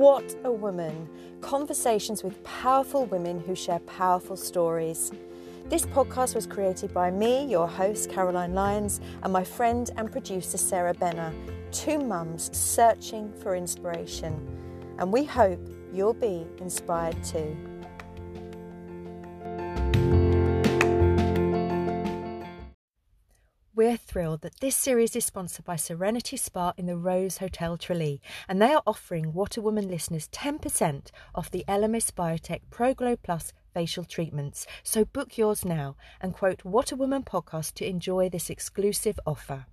What a Woman conversations with powerful women who share powerful stories. This podcast was created by me, your host, Caroline Lyons, and my friend and producer, Sarah Benner, two mums searching for inspiration. And we hope you'll be inspired too. Thrilled that this series is sponsored by Serenity Spa in the Rose Hotel Tralee, and they are offering a Woman listeners 10% off the Elemis Biotec ProGlow Plus facial treatments. So book yours now and quote What a Woman podcast to enjoy this exclusive offer.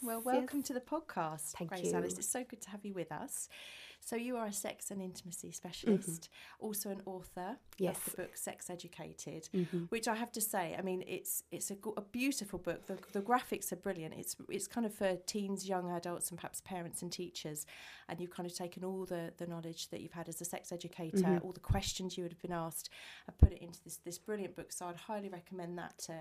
Well, welcome to the podcast, Thank Grace you. Alice. It's so good to have you with us. So you are a sex and intimacy specialist, mm-hmm. also an author yes. of the book Sex Educated, mm-hmm. which I have to say, I mean, it's it's a, a beautiful book. The, the graphics are brilliant. It's it's kind of for teens, young adults, and perhaps parents and teachers. And you've kind of taken all the, the knowledge that you've had as a sex educator, mm-hmm. all the questions you would have been asked, and put it into this this brilliant book. So I'd highly recommend that to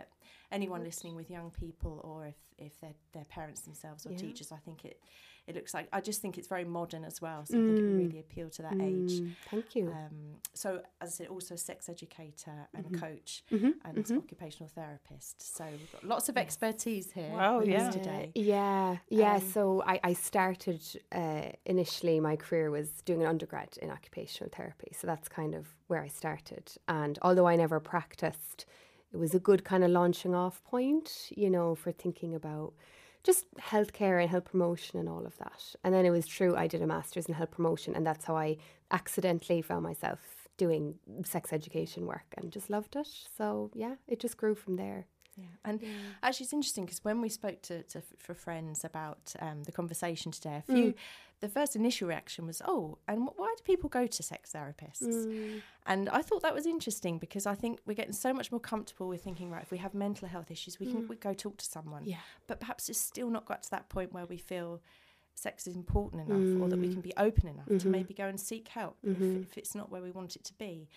anyone listening with young people, or if if they're their parents themselves or yeah. teachers. I think it it looks like. I just think it's very modern as well, so mm. I think it Mm. really appeal to that mm. age. Thank you. Um, so, as I said, also a sex educator and mm-hmm. coach mm-hmm. and mm-hmm. occupational therapist. So we've got lots of expertise here. Wow, yeah. today. Yeah, yeah. Um, so I, I started uh, initially. My career was doing an undergrad in occupational therapy. So that's kind of where I started. And although I never practiced, it was a good kind of launching off point, you know, for thinking about just healthcare and health promotion and all of that. And then it was true, I did a master's in health promotion, and that's how I accidentally found myself doing sex education work and just loved it. So, yeah, it just grew from there. Yeah, and yeah. actually, it's interesting because when we spoke to, to for friends about um, the conversation today, a few, mm. the first initial reaction was, "Oh, and why do people go to sex therapists?" Mm. And I thought that was interesting because I think we're getting so much more comfortable with thinking, right, if we have mental health issues, we mm. can we go talk to someone. Yeah, but perhaps it's still not got to that point where we feel sex is important enough, or that we can be open enough mm-hmm. to maybe go and seek help mm-hmm. if, if, it's not where we want it to be.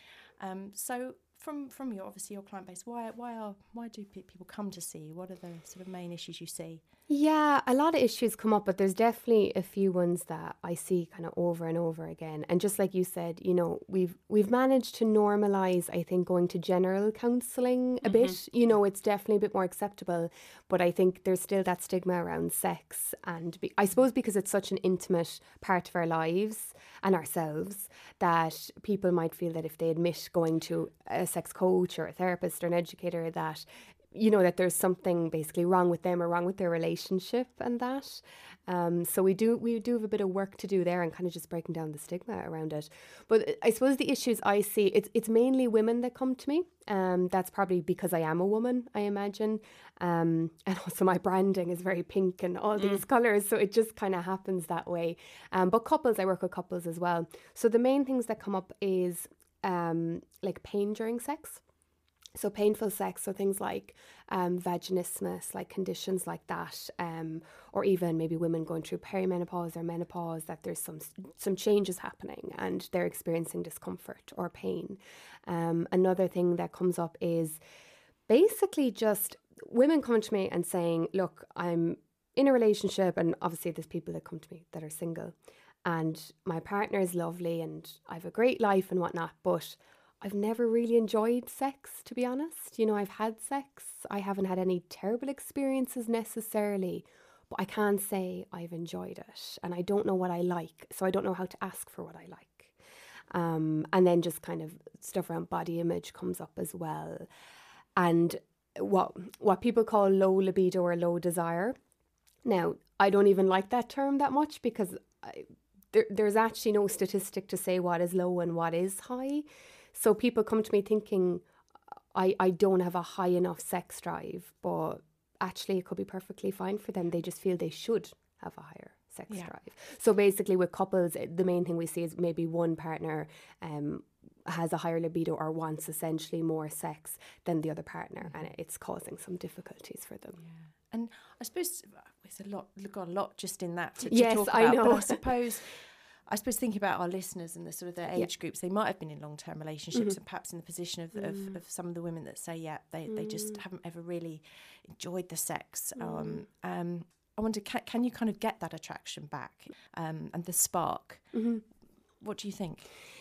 Um, so from from your obviously your client base, why why are why do people come to see you? What are the sort of main issues you see? Yeah, a lot of issues come up, but there's definitely a few ones that I see kind of over and over again. And just like you said, you know, we've we've managed to normalize, I think, going to general counselling a mm-hmm. bit. You know, it's definitely a bit more acceptable, but I think there's still that stigma around sex, and be, I suppose because it's such an intimate part of our lives and ourselves that people might feel that if they admit going to a sex coach or a therapist or an educator, that you know that there's something basically wrong with them or wrong with their relationship and that. Um, so we do we do have a bit of work to do there and kind of just breaking down the stigma around it. But I suppose the issues I see it's it's mainly women that come to me. Um, that's probably because I am a woman I imagine. Um, and also my branding is very pink and all mm. these colors so it just kind of happens that way. Um, but couples I work with couples as well. So the main things that come up is um, like pain during sex so painful sex, so things like um, vaginismus, like conditions like that, um, or even maybe women going through perimenopause or menopause, that there's some some changes happening and they're experiencing discomfort or pain. Um, another thing that comes up is basically just women coming to me and saying, "Look, I'm in a relationship, and obviously there's people that come to me that are single, and my partner is lovely, and I have a great life and whatnot, but." I've never really enjoyed sex, to be honest. You know, I've had sex, I haven't had any terrible experiences necessarily, but I can say I've enjoyed it and I don't know what I like, so I don't know how to ask for what I like. Um, and then just kind of stuff around body image comes up as well. And what what people call low libido or low desire. Now, I don't even like that term that much because I, there, there's actually no statistic to say what is low and what is high. So people come to me thinking I, I don't have a high enough sex drive, but actually it could be perfectly fine for them. They just feel they should have a higher sex yeah. drive. So basically with couples, the main thing we see is maybe one partner um, has a higher libido or wants essentially more sex than the other partner, mm-hmm. and it's causing some difficulties for them. Yeah. And I suppose there's a lot, got a lot just in that to, to yes, talk about. I know. But I suppose I suppose thinking about our listeners and the sort of their age yeah. groups, they might have been in long term relationships mm-hmm. and perhaps in the position of, mm. of, of, some of the women that say, yeah, they, mm. they just mm. haven't ever really enjoyed the sex. Mm. Um, um, I wonder, can, can, you kind of get that attraction back um, and the spark? Mm-hmm. what do you think?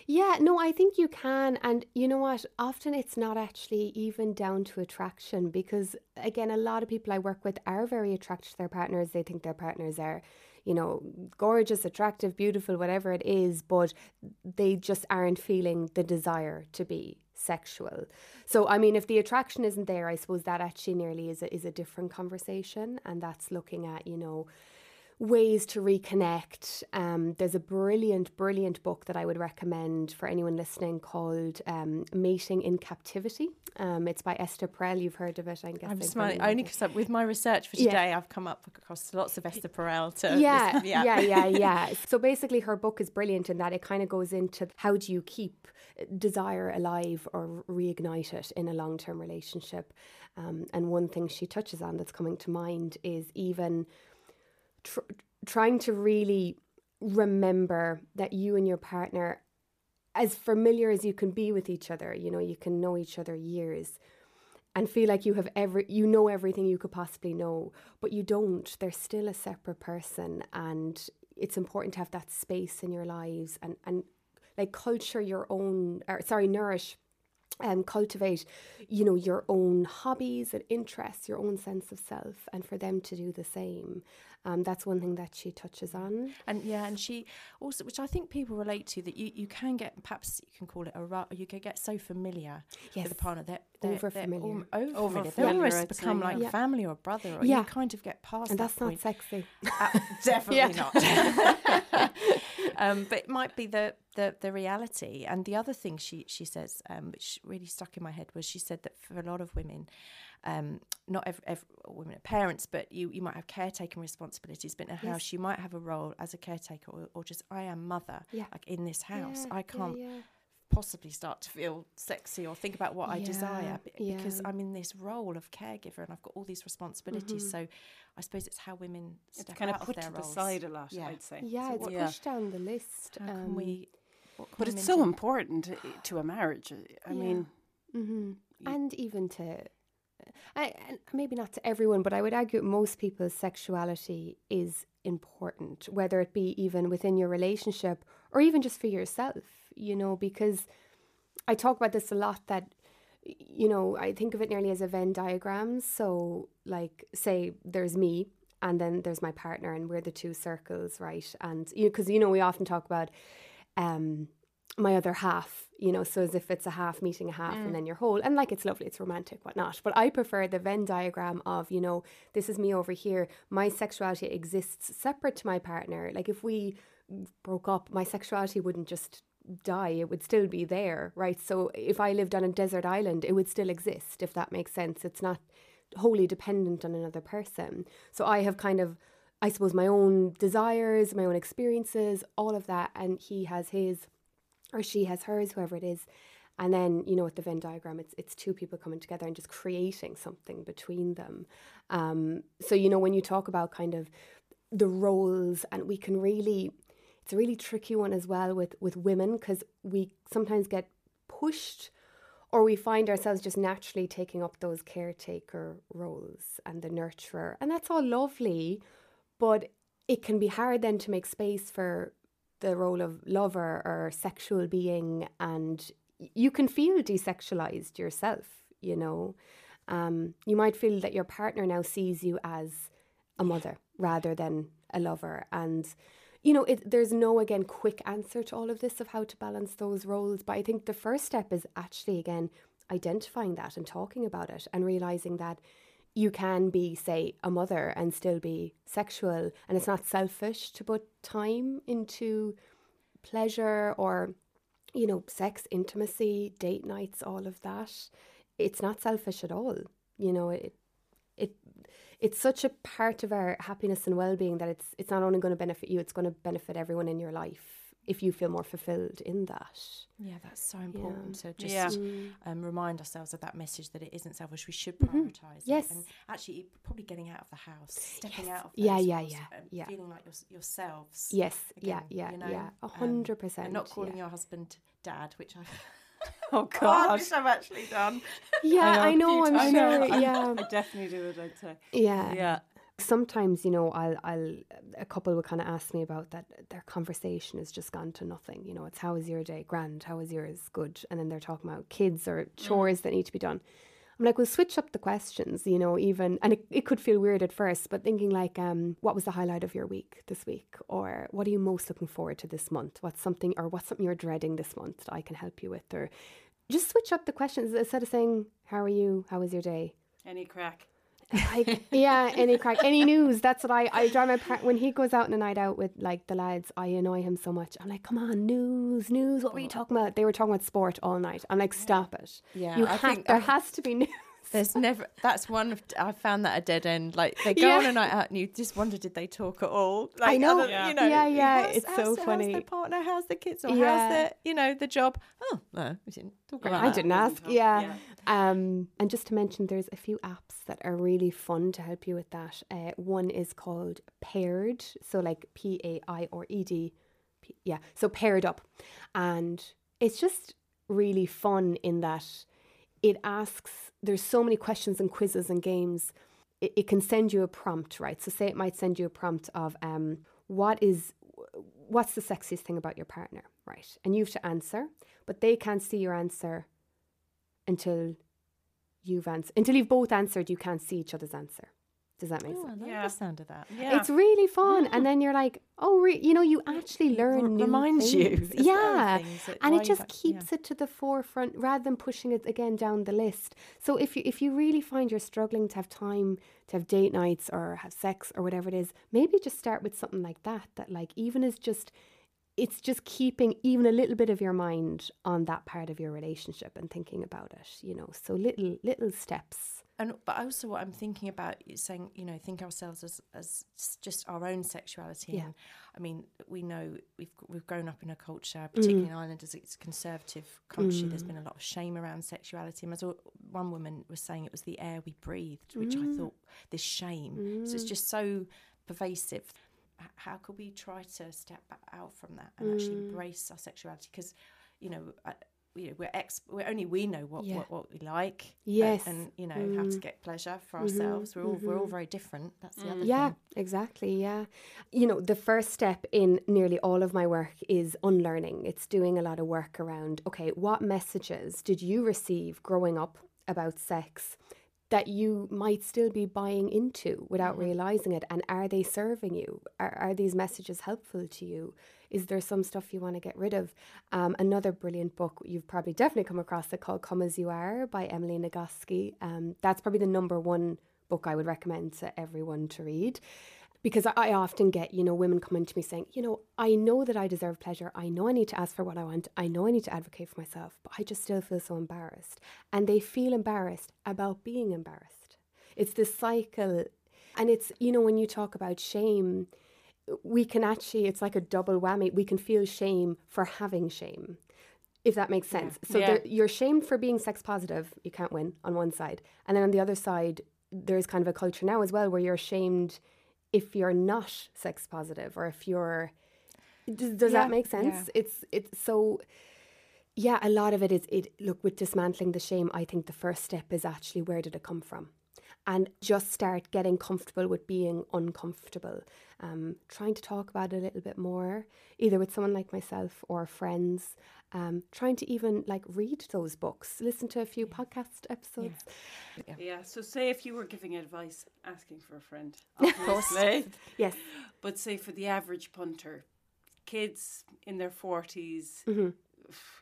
Yeah, no, I think you can. And you know what? Often it's not actually even down to attraction because, again, a lot of people I work with are very attracted to their partners. They think their partners are, you know, gorgeous, attractive, beautiful, whatever it is, but they just aren't feeling the desire to be sexual. So, I mean, if the attraction isn't there, I suppose that actually nearly is a, is a different conversation. And that's looking at, you know, ways to reconnect. Um, there's a brilliant, brilliant book that I would recommend for anyone listening called um, Mating in Captivity. Um, it's by Esther Perel. You've heard of it, I guess. I'm smiling only because with my research for today, yeah. I've come up across lots of Esther Perel. To yeah, yeah, yeah, yeah, yeah. So basically, her book is brilliant in that it kind of goes into how do you keep desire alive or reignite it in a long term relationship. Um, and one thing she touches on that's coming to mind is even tr- trying to really remember that you and your partner as familiar as you can be with each other you know you can know each other years and feel like you have every you know everything you could possibly know but you don't. They're still a separate person and it's important to have that space in your lives and and like culture your own or sorry nourish and cultivate you know your own hobbies and interests your own sense of self and for them to do the same um, that's one thing that she touches on and yeah and she also which i think people relate to that you, you can get perhaps you can call it a rut or you can get so familiar yes. with a partner that they're, over familiar over, over familiar. they almost become like yeah. family or brother or yeah. you kind of get past and that that's not sexy uh, definitely not um, but it might be the, the the reality. And the other thing she she says, um, which really stuck in my head, was she said that for a lot of women, um, not every, every women are parents, but you, you might have caretaking responsibilities. But in a yes. house, you might have a role as a caretaker, or, or just I am mother. Yeah. Like in this house, yeah, I can't. Yeah, possibly start to feel sexy or think about what I desire because I'm in this role of caregiver and I've got all these responsibilities. Mm-hmm. So I suppose it's how women step it's kind of put to the side a lot. I'd say. Yeah, so it's yeah. pushed down the list. How um, can we? But it's so important to a marriage. I mean, mm-hmm. and even to I, maybe not to everyone, but I would argue most people's sexuality is important, whether it be even within your relationship or even just for yourself, you know, because I talk about this a lot that, you know, I think of it nearly as a Venn diagram. So, like, say there's me and then there's my partner, and we're the two circles, right? And, you know, because, you know, we often talk about, um, my other half, you know, so as if it's a half meeting a half mm. and then you're whole. And like it's lovely, it's romantic, whatnot. But I prefer the Venn diagram of, you know, this is me over here. My sexuality exists separate to my partner. Like if we broke up, my sexuality wouldn't just die, it would still be there, right? So if I lived on a desert island, it would still exist, if that makes sense. It's not wholly dependent on another person. So I have kind of I suppose my own desires, my own experiences, all of that, and he has his or she has hers, whoever it is. And then, you know, with the Venn diagram, it's it's two people coming together and just creating something between them. Um, so, you know, when you talk about kind of the roles, and we can really, it's a really tricky one as well with with women because we sometimes get pushed, or we find ourselves just naturally taking up those caretaker roles and the nurturer, and that's all lovely, but it can be hard then to make space for the role of lover or sexual being and you can feel desexualized yourself you know? Um, you might feel that your partner now sees you as a mother rather than a lover and you know it, there's no again quick answer to all of this of how to balance those roles but i think the first step is actually again identifying that and talking about it and realizing that you can be, say, a mother and still be sexual, and it's not selfish to put time into pleasure or, you know, sex, intimacy, date nights, all of that. It's not selfish at all. You know, it, it, it's such a part of our happiness and well-being that it's it's not only going to benefit you; it's going to benefit everyone in your life if you feel more fulfilled in that. Yeah, that's so important yeah. to just yeah. Um, remind ourselves of that message that it isn't selfish. We should mm-hmm. prioritize mm-hmm. yes. and actually probably getting out of the house, stepping yes. out of yeah, yeah, yeah, yeah, feeling like your, yourselves. Yes, again, yeah, yeah, you know? yeah, a hundred um, percent. Not calling yeah. your husband dad, which I. oh God, which I've actually done. Yeah, I know. I know I'm sure. yeah, I definitely do it. I'd say. Yeah, yeah. sometimes you know I'll I'll a couple will kind of ask me about that their conversation has just gone to nothing you know it's how was your day grand how was yours good and then they're talking about kids or mm. chores that need to be done I'm like, we'll switch up the questions, you know, even, and it, it could feel weird at first, but thinking like, um, what was the highlight of your week this week? Or what are you most looking forward to this month? What's something, or what's something you're dreading this month that I can help you with? Or just switch up the questions instead of saying, how are you? How was your day? Any crack? Like, yeah, any crack, any news. That's what I, I drive my when he goes out on a night out with like the lads. I annoy him so much. I'm like, come on, news, news. What were you talking about? They were talking about sport all night. I'm like, stop it. Yeah, you I have, think- there I- has to be news. There's never. That's one. Of, I found that a dead end. Like they go Yeah. on a night out, and you just wonder, did they talk at all? Like, I know. other- Yeah. You know. Yeah, yeah, how's- it's how's so the- funny. How's their partner? How's the kids? Or Yeah. how's the you know the job? Oh no, we didn't talk about I that. didn't ask. tough. Yeah. Um, and just to mention, there's a few apps that are really fun to help you with that. Uh, one is called Paired, so like P A I or E D, P- yeah, so paired up, and it's just really fun in that it asks. There's so many questions and quizzes and games. It, it can send you a prompt, right? So say it might send you a prompt of um, what is what's the sexiest thing about your partner, right? And you have to answer, but they can't see your answer until you've answered. Until you've both answered, you can't see each other's answer. Does that make Oh, I sense? like Yeah. the sound of that. Yeah. It's really fun, and then you're like, oh, re-, you know, you actually It learn re- new reminds you things. as well yeah, things and it just act- keeps it to the forefront rather than pushing it again down the list. So if you if you really find you're struggling to have time to have date nights or have sex or whatever it is, maybe just start with something like that. That like even is just it's just keeping even a little bit of your mind on that part of your relationship and thinking about it. You know, so little little steps. And but also what I'm thinking about is saying, you know, think ourselves as as just our own sexuality. Yeah. And I mean, we know we've we've grown up in a culture, Mm. particularly in Ireland, as it's a conservative country. There's been a lot of shame around sexuality. And as one woman was saying, it was the air we breathed, which Mm. I thought this shame. So it's just so pervasive. How could we try to step out from that and actually Mm. embrace our sexuality? Because you know. I, you know, we're ex. We're only we know what, Yeah. what, what we like. Yes. and, you know how to mm. get pleasure for mm-hmm. ourselves. We're all we're all mm-hmm. very different. That's the other Yeah, thing. Yeah, exactly. Yeah. You know, the first step in nearly all of my work is unlearning. It's doing a lot of work around, okay, what messages did you receive growing up about sex that you might still be buying into without mm-hmm. realizing it? And are they serving you? Are, are these messages helpful to you? Is there some stuff you want to get rid of? Um, another brilliant book you've probably definitely come across it called Come As You Are by Emily Nagoski. Um, that's probably the number one book I would recommend to everyone to read. Because I- often get, you know, women coming to me saying, you know, I know that I deserve pleasure. I know I need to ask for what I want. I know I need to advocate for myself, but I just still feel so embarrassed. And they feel embarrassed about being embarrassed. It's this cycle. And it's, you know, when you talk about shame, we can actually, it's like a double whammy. We can feel shame for having shame, if that makes sense. So Yeah. there, you're shamed for being sex positive. You can't win on one side. And then on the other side, there's kind of a culture now as well where you're shamed if you're not sex positive or if you're. Does, does Yeah, that make sense? yeah. It's it's so. Yeah, a lot of it is it. Look, with dismantling the shame, I think the first step is actually where did it come from, and just start getting comfortable with being uncomfortable. Um, trying to talk about it a little bit more, either with someone like myself or friends. Um, trying to even like read those books, listen to a few podcast episodes. Yeah. Yeah. So say if you were giving advice, asking for a friend, obviously. Yes. But say for the average punter, kids in their 40s, Mm-hmm.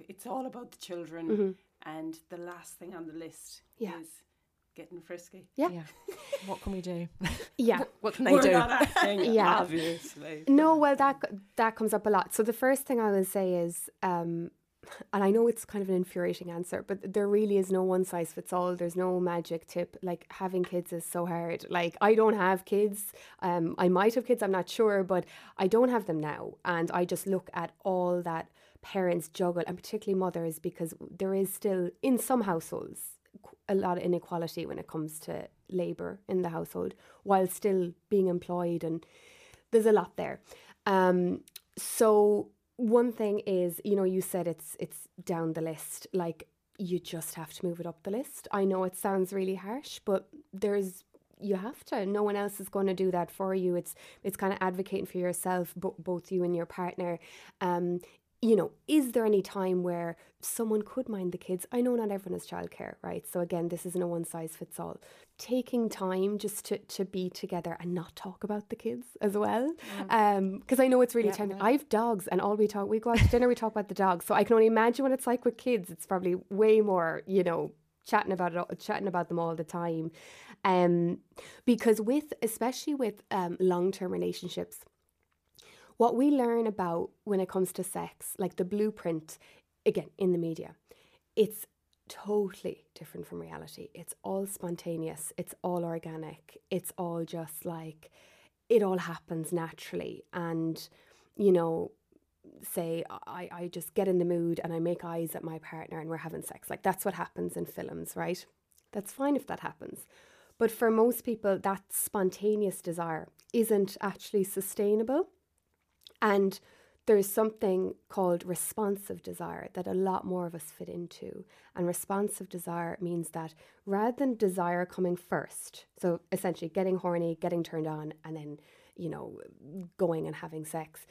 it's all about the children. And the last thing on the list Yeah. is getting frisky. Yeah. Yeah. what can we do? Yeah. What can they We're do? not acting, Yeah. obviously. No, well, that that comes up a lot. So the first thing I will say is, um, and I know it's kind of an infuriating answer, but there really is no one size fits all. There's no magic tip. Like having kids is so hard. Like I don't have kids. Um, I might have kids. I'm not sure, but I don't have them now, and I just look at all that parents juggle, and particularly mothers, because there is still in some households qu- a lot of inequality when it comes to labour in the household, while still being employed and there's a lot there. Um, so one thing is, you know, you said it's it's down the list. Like you just have to move it up the list. I know it sounds really harsh, but there's you have to. No one else is going to do that for you. It's it's kind of advocating for yourself, bo- both you and your partner. Um, you know, is there any time where someone could mind the kids? I know not everyone has childcare, right? So again, this isn't a one size fits all. Taking time just to, to be together and not talk about the kids as well. Because um, I know it's really Yeah, tempting. no. I have dogs and all we talk, we go out to dinner, we talk about the dogs. So I can only imagine what it's like with kids. It's probably way more, you know, chatting about it, all- chatting about them all the time. Um, because with, especially with um, long term relationships, what we learn about when it comes to sex, like the blueprint, again, in the media, it's totally different from reality. It's all spontaneous, it's all organic, it's all just like it all happens naturally. And, you know, say I, I just get in the mood and I make eyes at my partner and we're having sex. Like that's what happens in films, right? That's fine if that happens. But for most people, that spontaneous desire isn't actually sustainable. And there's something called responsive desire that a lot more of us fit into. And responsive desire means that rather than desire coming first, so essentially getting horny, getting turned on, and then, you know, going and having sex,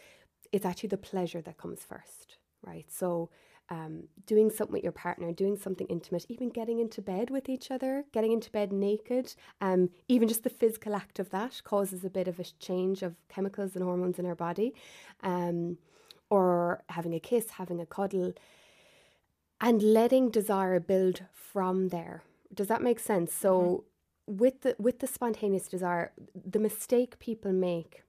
it's actually the pleasure that comes first, right? So, um, doing something with your partner, doing something intimate, even getting into bed with each other, getting into bed naked, um, even just the physical act of that causes a bit of a change of chemicals and hormones in our body, um, or having a kiss, having a cuddle, and letting desire build from there. Does that make sense? So, with the with the spontaneous desire, the mistake people make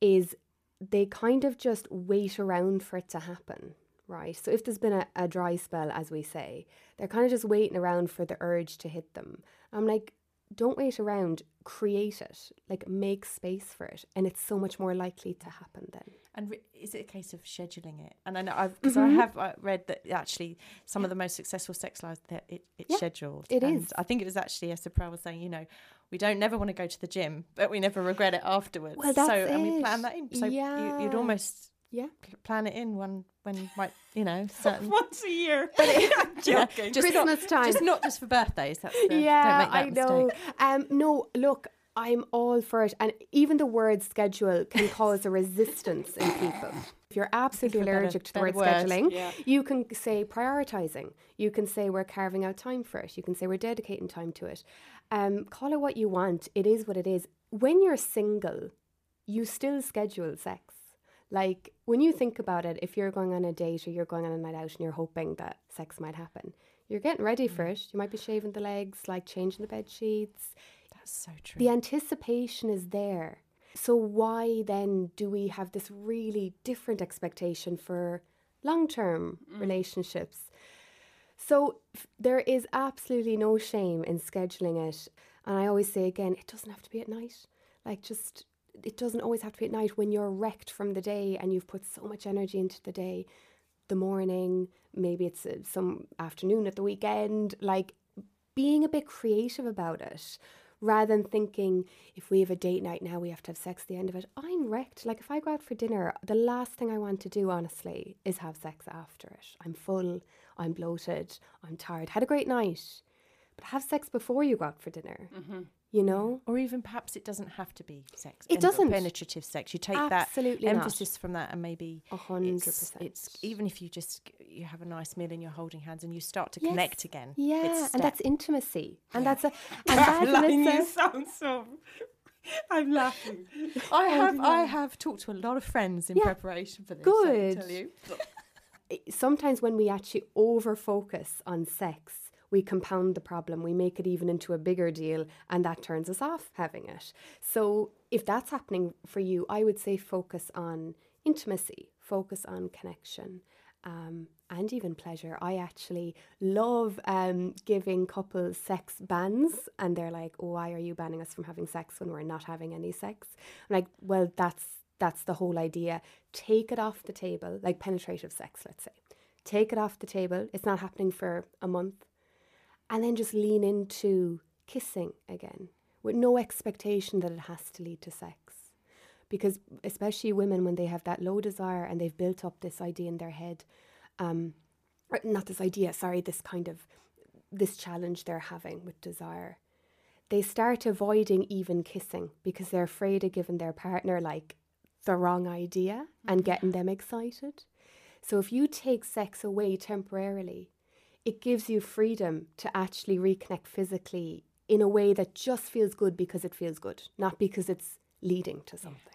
is they kind of just wait around for it to happen, right? So if there's been a, a dry spell, as we say, they're kind of just waiting around for the urge to hit them. I'm like, don't wait around, create it, like make space for it, and it's so much more likely to happen then. And re- is it a case of scheduling it? And I know I've because Mm-hmm. I have uh, read that actually some of the most successful sex lives that it, it's Yeah, scheduled. it and is. I think it was actually Esther Perel was saying, you know, we don't never want to go to the gym, but we never regret it afterwards. Well, so that's and we plan that in. So you, you'd almost Yeah. pl- plan it in when when you might you know certain. Once a year. Yeah, joking. just Christmas not, time. Just not just for birthdays. That's the, yeah, don't make that I know. mistake. Um, no, look, I'm all for it, and even the word schedule can cause a resistance in people. If you're absolutely for better- allergic to the word word. scheduling, Yeah. you can say prioritizing. You can say we're carving out time for it. You can say we're dedicating time to it. Um, call it what you want. It is what it is. When you're single, you still schedule sex. Like when you think about it, if you're going on a date or you're going on a night out and you're hoping that sex might happen, you're getting ready for mm. it. You might be shaving the legs, like changing the bed sheets. That's so true. The anticipation is there. So why then do we have this really different expectation for long-term mm. relationships? So f- there is absolutely no shame in scheduling it. And I always say again, it doesn't have to be at night. Like just it doesn't always have to be at night when you're wrecked from the day and you've put so much energy into the day. The morning, maybe it's uh, some afternoon at the weekend, like being a bit creative about it rather than thinking if we have a date night now we have to have sex at the end of it. I'm wrecked. Like if i go out for dinner the last thing i want to do honestly is have sex after it. I'm full i'm bloated i'm tired. Had a great night. But have sex before you go out for dinner you know Or even perhaps it doesn't have to be sex. It doesn't. penetrative sex. You take Absolutely that not. emphasis from that, and maybe hundred it's, percent. it's even if you just you have a nice meal and you're holding hands and you start to Yes. connect again. yeah it's and that's intimacy and that's a and that line you sound so I'm laughing. I have I have talked to a lot of friends in Yeah. preparation for this. Good. I tell you. sometimes when we actually over focus on sex, we compound the problem, we make it even into a bigger deal, and that turns us off having it. So, if that's happening for you, I would say focus on intimacy, focus on connection. Um, and even pleasure. I actually love um, giving couples sex bans, and they're like, "Why are you banning us from having sex when we're not having any sex?" I'm like, "Well, that's that's the whole idea. Take it off the table, like penetrative sex, let's say. Take it off the table. It's not happening for a month. And then just lean into kissing again with no expectation that it has to lead to sex. Because, especially women, when they have that low desire and they've built up this idea in their head, um, or not this idea, sorry, this kind of this challenge they're having with desire, they start avoiding even kissing because they're afraid of giving their partner like the wrong idea and getting them excited. So if you take sex away temporarily, it gives you freedom to actually reconnect physically in a way that just feels good because it feels good, not because it's leading to something.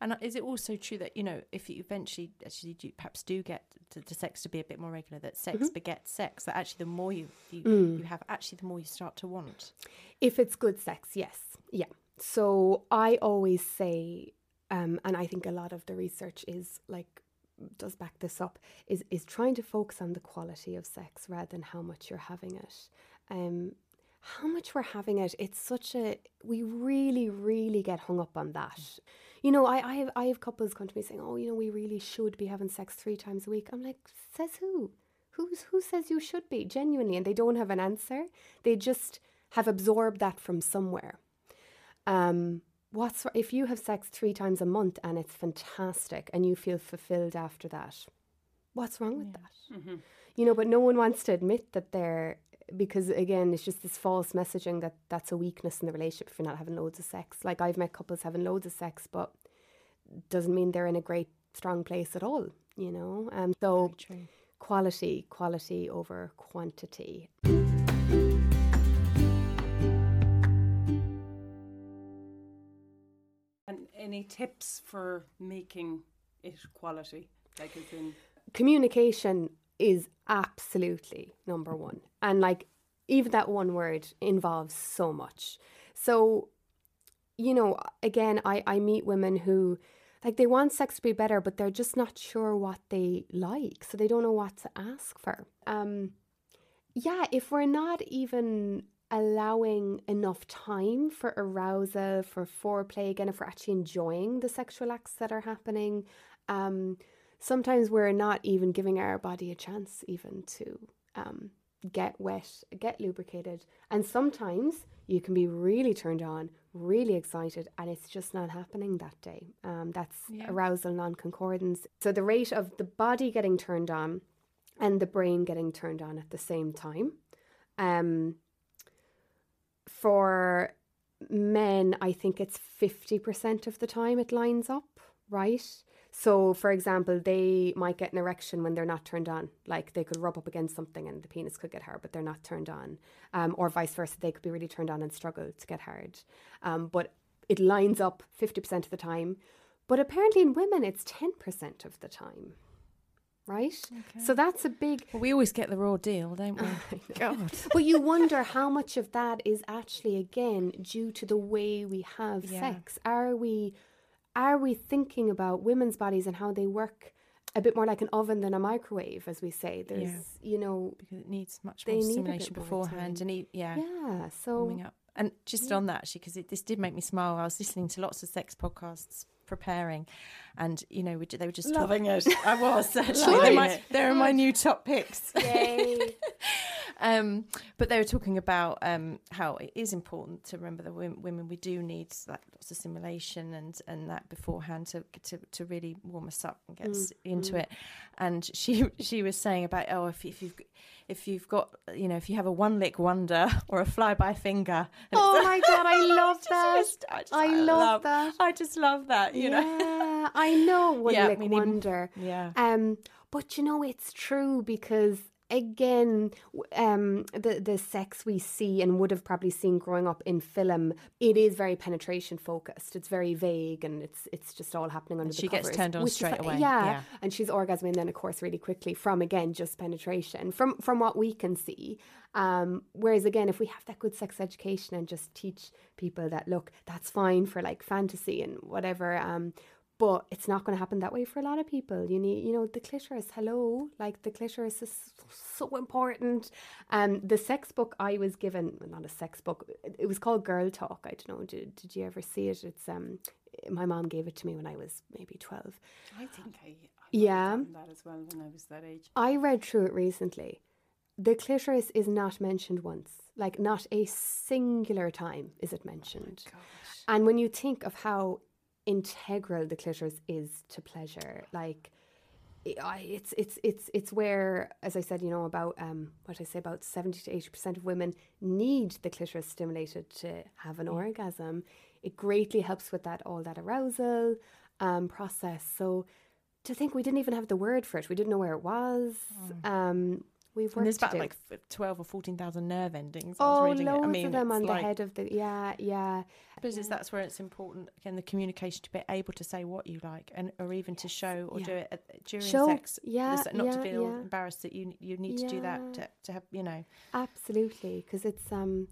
And uh, is it also true that you know if you eventually actually do, perhaps do get to, to sex to be a bit more regular, that sex Mm-hmm. begets sex? That actually the more you you, Mm. you have, actually the more you start to want. If it's good sex, yes. Yeah. So I always say, um, and I think a lot of the research is like does back this up, is is trying to focus on the quality of sex rather than how much you're having it. Um how much we're having it, it's such a we really, really get hung up on that. You know, I, I have I have couples come to me saying, Oh, you know, we really should be having sex three times a week. I'm like, says who? Who's who says you should be? Genuinely, and they don't have an answer. They just have absorbed that from somewhere. Um, what's if you have sex three times a month and it's fantastic and you feel fulfilled after that? What's wrong with that? You know, but no one wants to admit that they're because again, it's just this false messaging that that's a weakness in the relationship if you're not having loads of sex. Like I've met couples having loads of sex, but doesn't mean they're in a great strong place at all. You know, um, so quality, quality over quantity. Tips for making it quality? Like in communication is absolutely number one. And like, even that one word involves so much. So, you know, again, I, I meet women who, like, they want sex to be better, but they're just not sure what they like. So they don't know what to ask for. Um, yeah, if we're not even allowing enough time for arousal, for foreplay, again, if we're actually enjoying the sexual acts that are happening, um, sometimes we're not even giving our body a chance even to um, get wet, get lubricated. And sometimes you can be really turned on, really excited, and it's just not happening that day. Um, that's arousal non concordance. So the rate of the body getting turned on and the brain getting turned on at the same time. Um, for men, I think it's 50% of the time it lines up, right? So, for example, they might get an erection when they're not turned on. Like they could rub up against something and the penis could get hard, but they're not turned on. Um, or vice versa, they could be really turned on and struggle to get hard. Um, but it lines up 50% of the time. But apparently in women, it's 10% of the time, right? So that's a big. Well, we always get the raw deal, don't we? God. but you wonder how much of that is actually again due to the way we have Yeah. sex. Are we are we thinking about women's bodies and how they work a bit more like an oven than a microwave, as we say? There's Yeah. you know because it needs much more stimulation beforehand, and e- yeah, yeah. So warming up. And just on that, actually, because this did make me smile. I was listening to lots of sex podcasts preparing, and you know, we, they were just talk- loving it. I was actually they're, my, they're my new top picks. yay. um, but they were talking about um, how it is important to remember that women, women we do need like lots of stimulation and and that beforehand to to, to really warm us up and get us into it. And she she was saying about oh if if you've if you've got you know if you have a one lick wonder or a fly by finger. oh my god, I love that. just- I, just- I love that. I just love that. You know. I know. One Yeah, lick we need- wonder. Yeah. Um, but you know, it's true because again, um, the the sex we see and would have probably seen growing up in film, it is very penetration focused. It's very vague, and it's it's just all happening under And the she gets covers, turned on straight fi- away, Yeah, yeah. and she's orgasming then, of course, really quickly from again just penetration from from what we can see. Um, whereas again, if we have that good sex education and just teach people that look, that's fine for like fantasy and whatever. Um, but it's not going to happen that way for a lot of people. You need, you know, the clitoris. Hello, like the clitoris is so important. Um, the sex book I was given, well, not a sex book. It, was called Girl Talk. I don't know. Did, did you ever see it? It's um, my mom gave it to me when I was maybe twelve. I think I, I Yeah. that as well when I was that age. I read through it recently. The clitoris is not mentioned once. Like not a singular time is it mentioned. And when you think of how integral the clitoris is to pleasure, like it's it's it's it's where, as I said, you know about um, what I say about seventy to eighty percent of women need the clitoris stimulated to have an orgasm. It greatly helps with that all that arousal um, process. So to think we didn't even have the word for it, we didn't know where it was. Um, we've And worked there's to about do. like twelve or fourteen thousand nerve endings. I oh, was reading loads it. I mean, of them on like, the head of the yeah yeah. I suppose it's that's where it's important again the communication to be able to say what you like and or even to show or Yeah. do it at, during Show- sex. yeah, This- not to yeah, feel yeah. embarrassed that you you need to do that to, to have you know. Absolutely, because it's um,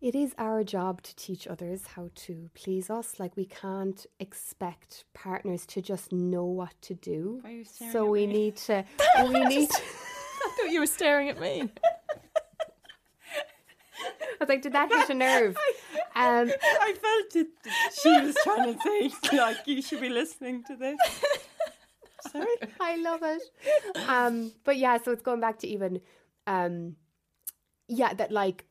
it is our job to teach others how to please us. Like we can't expect partners to just know what to do. Why are you So we need to. we need. To, I thought you were staring at me. I was like, did that hit a nerve? Um, I felt it. She was trying to say, like, you should be listening to this. Sorry. I love it. Um, but yeah, so it's going back to even, um, yeah, that like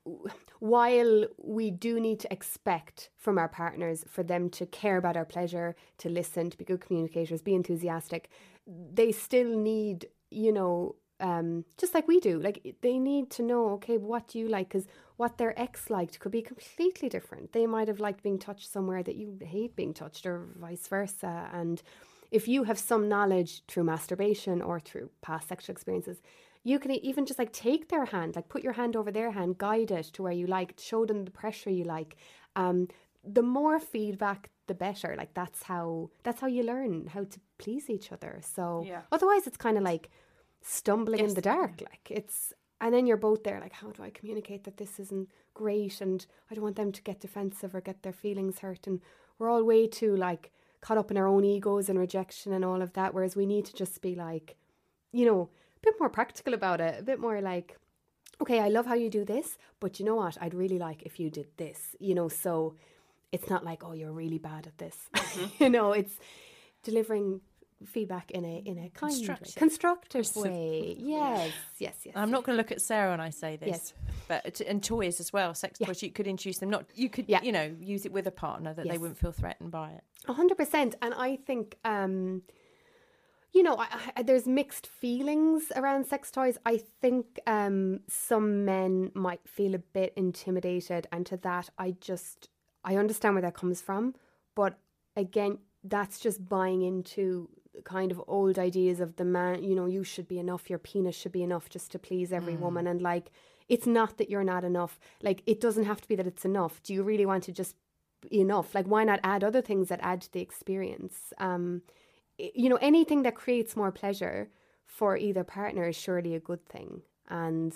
while we do need to expect from our partners for them to care about our pleasure, to listen, to be good communicators, be enthusiastic, they still need, you know, um, just like we do, like they need to know, okay, what do you like? Because what their ex liked could be completely different. They might have liked being touched somewhere that you hate being touched, or vice versa. And if you have some knowledge through masturbation or through past sexual experiences, you can even just like take their hand, like put your hand over their hand, guide it to where you like, show them the pressure you like. Um, the more feedback, the better. Like that's how that's how you learn how to please each other. So Yeah. otherwise, it's kind of like stumbling in the dark. Like it's and then you're both there like how do i communicate that this isn't great and i don't want them to get defensive or get their feelings hurt? And we're all way too like caught up in our own egos and rejection and all of that whereas we need to just be like you know a bit more practical about it a bit more like okay i love how you do this but you know what? I'd really like if you did this you know? So it's not like oh you're really bad at this. Mm-hmm. You know it's delivering feedback in a in a kind way, Constructive. constructive way yes yes yes I'm not going to look at Sarah when I say this, Yes. but and toys as well, sex Yeah. toys. You could introduce them. Not you could, Yeah. you know, use it with a partner that they wouldn't feel threatened by it. A hundred percent, and I think, um, you know, I, I, there's mixed feelings around sex toys. I think um, some men might feel a bit intimidated, and to that, I just I understand where that comes from, but again, that's just buying into kind of old ideas of the man. You know, you should be enough. Your penis should be enough just to please every woman, and like. It's not that you're not enough. Like, it doesn't have to be that it's enough. Do you really want to just be enough. Like, why not add other things that add to the experience? Um, you know, anything that creates more pleasure for either partner is surely a good thing. And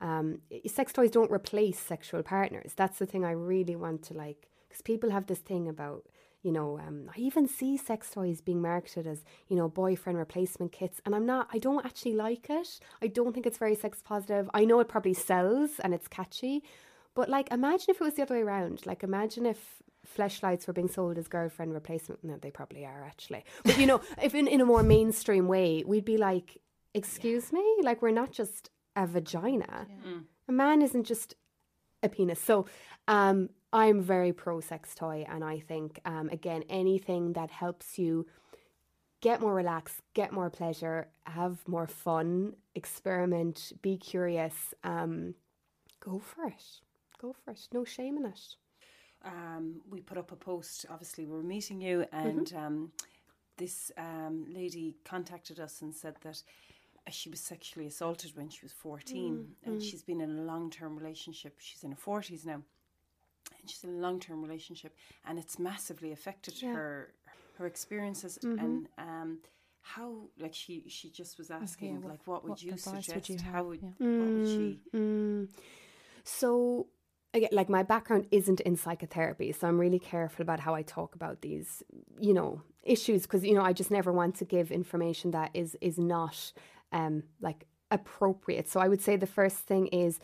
um, sex toys don't replace sexual partners. That's the thing I really want to like, because people have this thing about. You know, um, I even see sex toys being marketed as, you know, boyfriend replacement kits. And I'm not, I don't actually like it. I don't think it's very sex positive. I know it probably sells and it's catchy, but like, imagine if it was the other way around. Like, imagine if fleshlights were being sold as girlfriend replacement. No, they probably are actually. But you know, if in, in a more mainstream way, we'd be like, excuse me, like we're not just a vagina. A man isn't just a penis. So, um, I'm very pro sex toy, and I think, um, again, anything that helps you get more relaxed, get more pleasure, have more fun, experiment, be curious, um, go for it. Go for it. No shame in it. um, we put up a post. Obviously, we're meeting you, and um, this um, lady contacted us and said that uh, she was sexually assaulted when she was 14 and she's been in a long-term relationship she's in her 40s now and she's in a long-term relationship and it's massively affected Yeah. her her experiences and um how like she she just was asking what- like what would what you suggest would you how would Yeah. what would she Mm. So, again, like my background isn't in psychotherapy, so I'm really careful about how I talk about these, you know, issues because you know I just never want to give information that is is not um like appropriate. So I would say the first thing is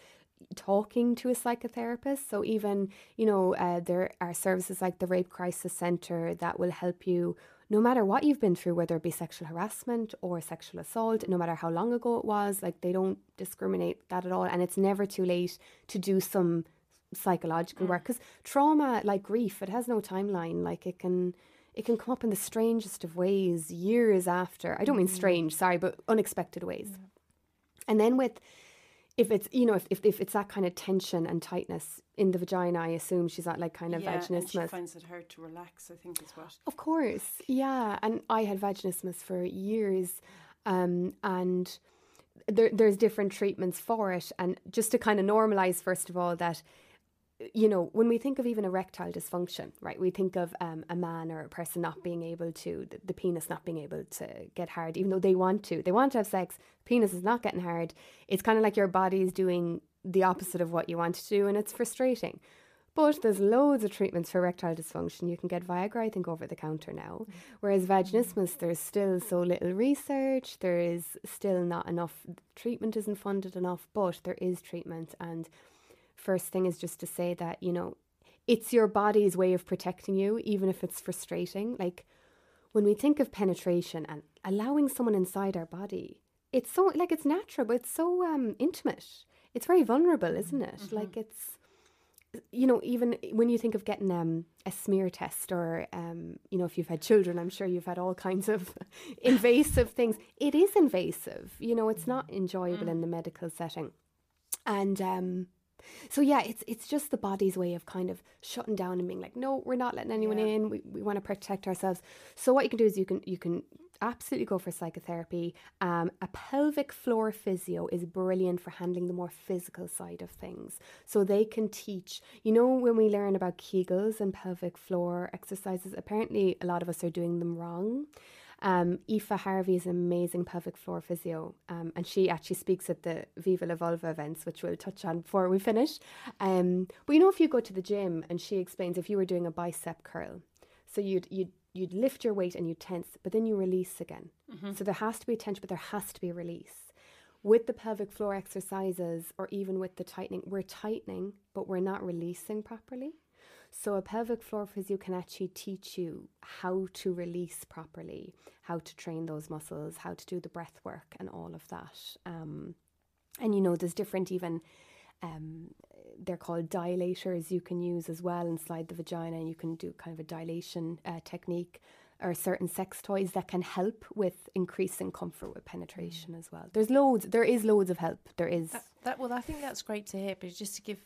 talking to a psychotherapist. So even you know uh, there are services like the Rape Crisis Center that will help you. No matter what you've been through, whether it be sexual harassment or sexual assault, no matter how long ago it was, like they don't discriminate that at all. And it's never too late to do some psychological work because trauma, like grief, it has no timeline. Like it can, it can come up in the strangest of ways years after. I don't mean Mm. strange, sorry, but unexpected ways. And then with if it's you know if, if if it's that kind of tension and tightness in the vagina, I assume she's at like kind of yeah, and she vaginismus. finds it hard to relax. I think is what. Of course, yeah. And I had vaginismus for years, um, and there, there's different treatments for it. And just to kind of normalize, first of all, that you know, when we think of even erectile dysfunction, right, we think of um, a man or a person not being able to, the, the penis not being able to get hard, even though they want to. They want to have sex, penis is not getting hard. It's kind of like your body's doing the opposite of what you want to do, and it's frustrating. But there's loads of treatments for erectile dysfunction. You can get Viagra, I think, over the counter now. Whereas vaginismus, there's still so little research. There is still not enough treatment isn't funded enough, but there is treatment. And first thing is just to say that you know it's your body's way of protecting you, even if it's frustrating. Like when we think of penetration and allowing someone inside our body, it's so like it's natural, but it's so um, intimate. It's very vulnerable, isn't it? Like it's you know, even when you think of getting um, a smear test or, um, you know, if you've had children, I'm sure you've had all kinds of invasive things. It is invasive. You know, it's not enjoyable in the medical setting. And um, so, yeah, it's it's just the body's way of kind of shutting down and being like, no, we're not letting anyone Yeah. in. We, we want to protect ourselves. So what you can do is you can you can absolutely go for psychotherapy. Um, a pelvic floor physio is brilliant for handling the more physical side of things. So they can teach, you know, when we learn about Kegels and pelvic floor exercises, apparently a lot of us are doing them wrong. Um, Aoife Harvey is an amazing pelvic floor physio, um, and she actually speaks at the Viva La Vulva events, which we'll touch on before we finish. Um, but you know, if you go to the gym and she explains if you were doing a bicep curl, so you'd you'd you'd lift your weight and you tense, but then you release again. So there has to be a tension, but there has to be a release. With the pelvic floor exercises, or even with the tightening, we're tightening, but we're not releasing properly. So a pelvic floor physio can actually teach you how to release properly, how to train those muscles, how to do the breath work, and all of that. Um, and you know, there's different even. Um, they're called dilators you can use as well inside the vagina and you can do kind of a dilation uh, technique or certain sex toys that can help with increasing comfort with penetration as well there's loads there is loads of help there is That, that well, I think that's great to hear, but just to give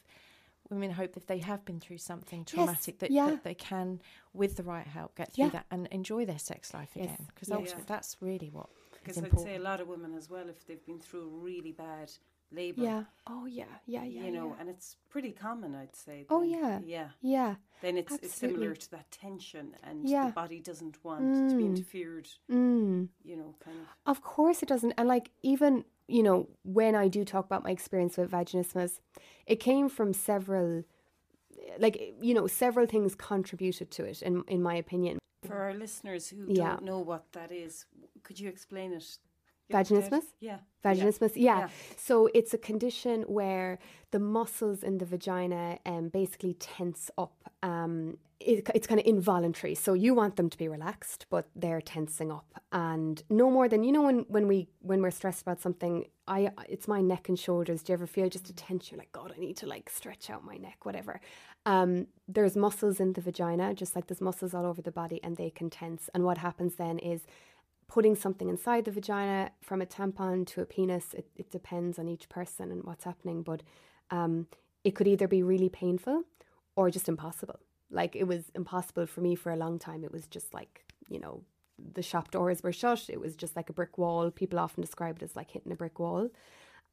women hope if they have been through something traumatic that, yeah. that they can, with the right help, get through Yeah. that and enjoy their sex life Yes. again. Because Yeah. ultimately, that's really what Because I'd say a lot of women as well, if they've been through really bad labour, yeah oh yeah yeah yeah you know, yeah. and it's pretty common, I'd say. Oh, yeah. yeah. yeah Then it's, it's similar to that tension, and Yeah. the body doesn't want to be Mm. interfered. mm. You know, kind of. Of course it doesn't. And like even, you know, when I do talk about my experience with vaginismus, it came from several like you know, several things contributed to it in in my opinion. For our listeners who Yeah. don't know what that is, could you explain it? You have to Vaginismus? Yeah. Vaginismus, yeah. Yeah. So it's a condition where the muscles in the vagina um, basically tense up. Um, it, it's kind of involuntary. So you want them to be relaxed, but they're tensing up, and no more than you know when when we when we're stressed about something. I it's my neck and shoulders. Do you ever feel just a tension? Like, God, I need to like stretch out my neck, whatever. Um, there's muscles in the vagina, just like there's muscles all over the body, and they can tense. And what happens then is putting something inside the vagina from a tampon to a penis it, it depends on each person and what's happening but um, it could either be really painful or just impossible. Like it was impossible for me for a long time. It was just like you know the shop doors were shut. It was just like a brick wall. People often describe it as like hitting a brick wall.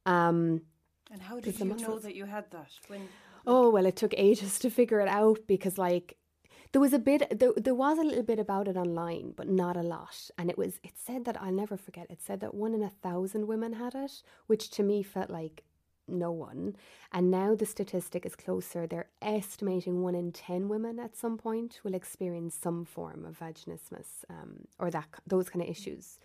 Um, And how did you know that you had that? When Oh well, it took ages to figure it out because like there was a bit there, there was a little bit about it online, but not a lot. And it was it said that I'll never forget. It said that one in a thousand women had it, which to me felt like no one. And now the statistic is closer. They're estimating one in ten women at some point will experience some form of vaginismus um, or that those kind of issues.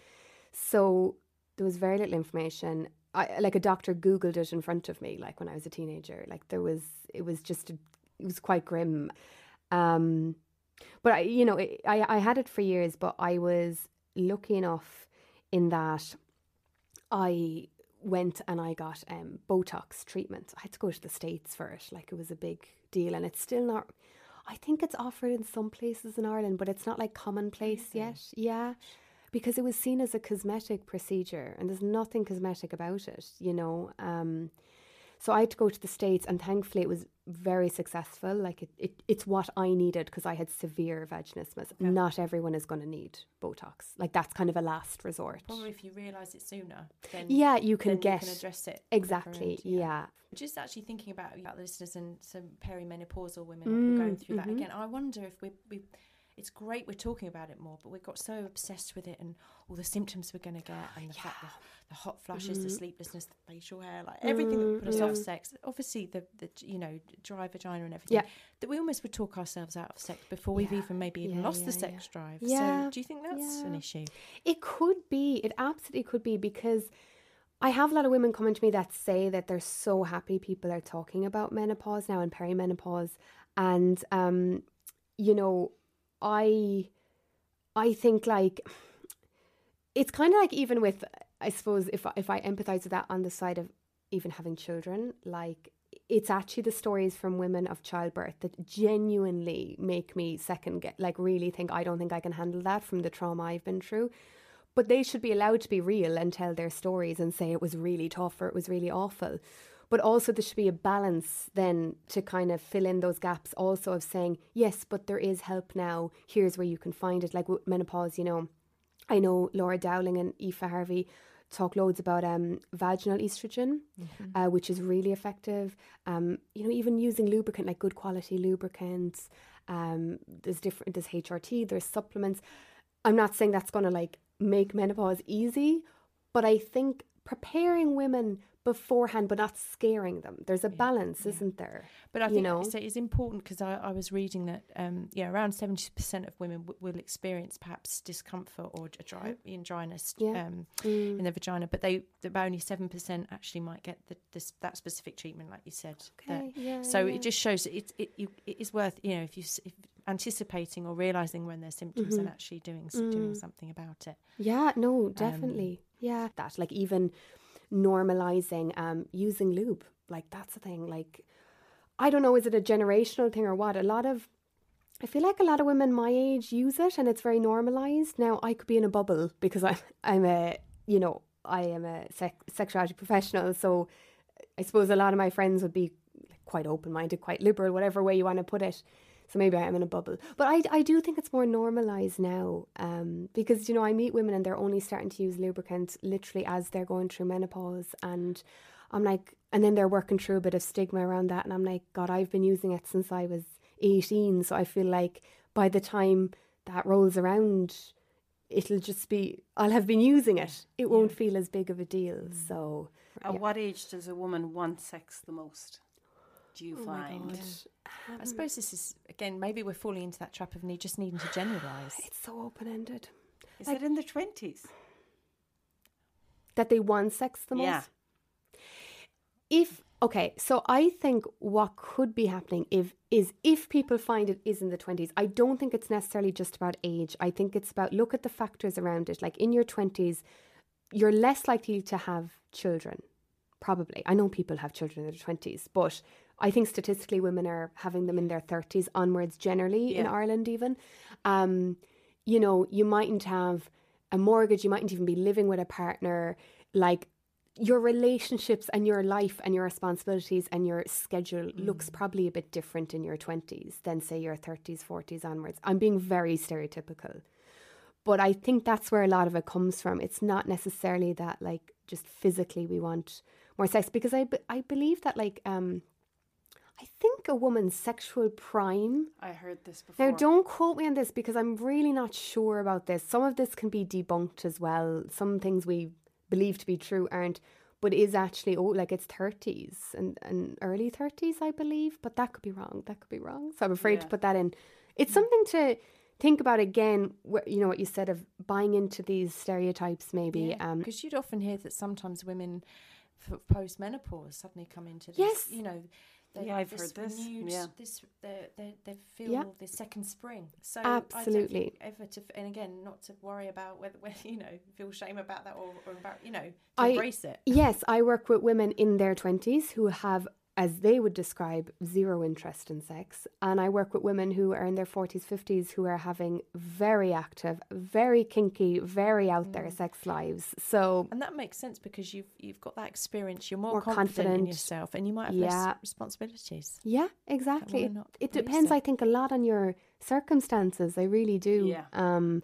So there was very little information. I like a doctor googled it in front of me, like when I was a teenager. Like there was, it was just, a, it was quite grim. Um, but I, you know, it, I I had it for years, but I was lucky enough in that I went and I got um, Botox treatment. I had to go to the states for it. Like it was a big deal, and it's still not. I think it's offered in some places in Ireland, but it's not like commonplace Really? yet. Yeah. Because it was seen as a cosmetic procedure and there's nothing cosmetic about it, you know. Um, so I had to go to the States and thankfully it was very successful. Like it, it it's what I needed because I had severe vaginismus. Yeah. Not everyone is going to need Botox. Like that's kind of a last resort. Probably if you realise it sooner, then Yeah, you can get you can address it exactly. and- yeah. Just actually thinking about about the listeners and some perimenopausal women who are going Mm, through that mhm. again. I wonder if we we. It's great we're talking about it more, but we got so obsessed with it and all the symptoms we're going to get and the fact the, the hot flushes, the Mhm. sleeplessness, the facial hair, like everything that put us off Mm, sex. Obviously, the, the you know dry vagina and everything. Yeah. That we almost would talk ourselves out of sex before we've even maybe even Yeah, lost the sex yeah. drive. Yeah, So do you think that's an issue? It could be. It absolutely could be because I have a lot of women coming to me that say that they're so happy people are talking about menopause now and perimenopause. And um, you know, I I think like it's kind of like even with I suppose if if I empathize with that on the side of even having children, like it's actually the stories from women of childbirth that genuinely make me second get like really think I don't think I can handle that from the trauma I've been through. But they should be allowed to be real and tell their stories and say it was really tough or it was really awful. But also there should be a balance then to kind of fill in those gaps also of saying, yes, but there is help now. Here's where you can find it. Like with menopause, you know, I know Laura Dowling and Aoife Harvey talk loads about um, vaginal estrogen, uh, which is really effective. Um, you know, even using lubricant like good quality lubricants. Um, there's different. There's HRT. There's supplements. I'm not saying that's going to like make menopause easy, but I think preparing women beforehand, but not scaring them. There's a balance, isn't there? But I you think know? so it's important because I, I was reading that um, yeah, around seventy percent of women w- will experience perhaps discomfort or a dry in dryness. Yeah. um, Mm. in the vagina, but they about only seven percent actually might get the, this that specific treatment, like you said. that- Okay, yeah, so yeah. it just shows that it it, you, it is worth you know if you if anticipating or realizing when there's symptoms and Mhm. actually doing s doing Mm. something about it. Yeah, no, definitely. yeah. That like even normalizing um using lube. Like that's the thing. Like I don't know, is it a generational thing or what? A lot of I feel like a lot of women my age use it and it's very normalized. Now I could be in a bubble because I'm I'm a you know, I am a sex- sexuality professional, so I suppose a lot of my friends would be quite open minded, quite liberal, whatever way you want to put it. So maybe I am in a bubble. But I, I do think it's more normalised now um, because, you know, I meet women and they're only starting to use lubricants literally as they're going through menopause. And I'm like, and then they're working through a bit of stigma around that. And I'm like, God, I've been using it since I was 18. So I feel like by the time that rolls around, it'll just be, I'll have been using it. It won't feel as big of a deal. So. At yeah. what age does a woman want sex the most? Do you Oh find? God. I suppose this is again maybe we're falling into that trap of need just needing to generalize. It's so open ended. Is it in the twenties? that they want sex the most. Yeah. If okay, so I think what could be happening if is if people find it is in the twenties. I don't think it's necessarily just about age. I think it's about look at the factors around it. Like in your twenties, you're less likely to have children. Probably, I know people have children in their twenties, but I think statistically, women are having them in their thirties onwards. Generally, in Ireland, even, um, you know, you mightn't have a mortgage. You mightn't even be living with a partner. Like your relationships and your life and your responsibilities and your schedule looks probably a bit different in your 20s than say your 30s 40s onwards i'm being very stereotypical but i think that's where a lot of it comes from it's not necessarily that like just physically we want more sex because i, be- I believe that like um think a woman's sexual prime I heard this before. now, don't quote me on this because I'm really not sure about this. Some of this can be debunked as well. Some things we believe to be true aren't, but is actually oh, like it's 30s and, and early 30s, I believe. But that could be wrong. That could be wrong. So I'm afraid to put that in. It's something to think about again. Wh- you know what you said of buying into these stereotypes, maybe. um, because you'd often hear that sometimes women post menopause suddenly come into this, Yes. you know. They, Yeah, I've heard this, renewed- yeah. this they they they feel Yeah. this second spring. So Absolutely. ever to, and again, not to worry about whether, whether you know feel shame about that or, or about you know I- embrace it. Yes, I work with women in their 20s who have as they would describe, zero interest in sex. And I work with women who are in their 40s, 50s who are having very active, very kinky, very out there sex lives. So, And that makes sense because you've you've got that experience. You're more, More confident, in yourself, and you might have Yeah. less responsibilities. yeah, exactly. It, it depends? I think, a lot on your circumstances. I really do. Yeah. Um,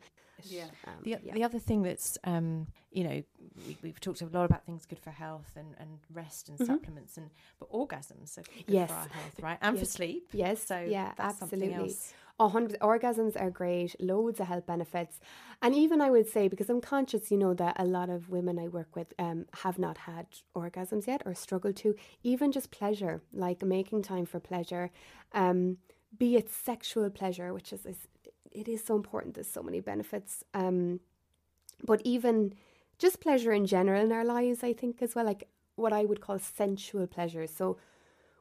Yeah. um, The, yeah. the other thing that's, um, you know, we, we've talked a lot about things good for health and, and rest and supplements, and but orgasms are good Mm-hmm. Yes. for our health, right? And for sleep. Yes, So yeah, that's something absolutely. Hundred orgasms are great, loads of health benefits, and even I would say because I'm conscious, you know, that a lot of women I work with um, have not had orgasms yet or struggle to. Even just pleasure, like making time for pleasure, um, be it sexual pleasure, which is, is it is so important. There's so many benefits, um, but even just pleasure in general in our lives, I think as well, like what I would call sensual pleasure. So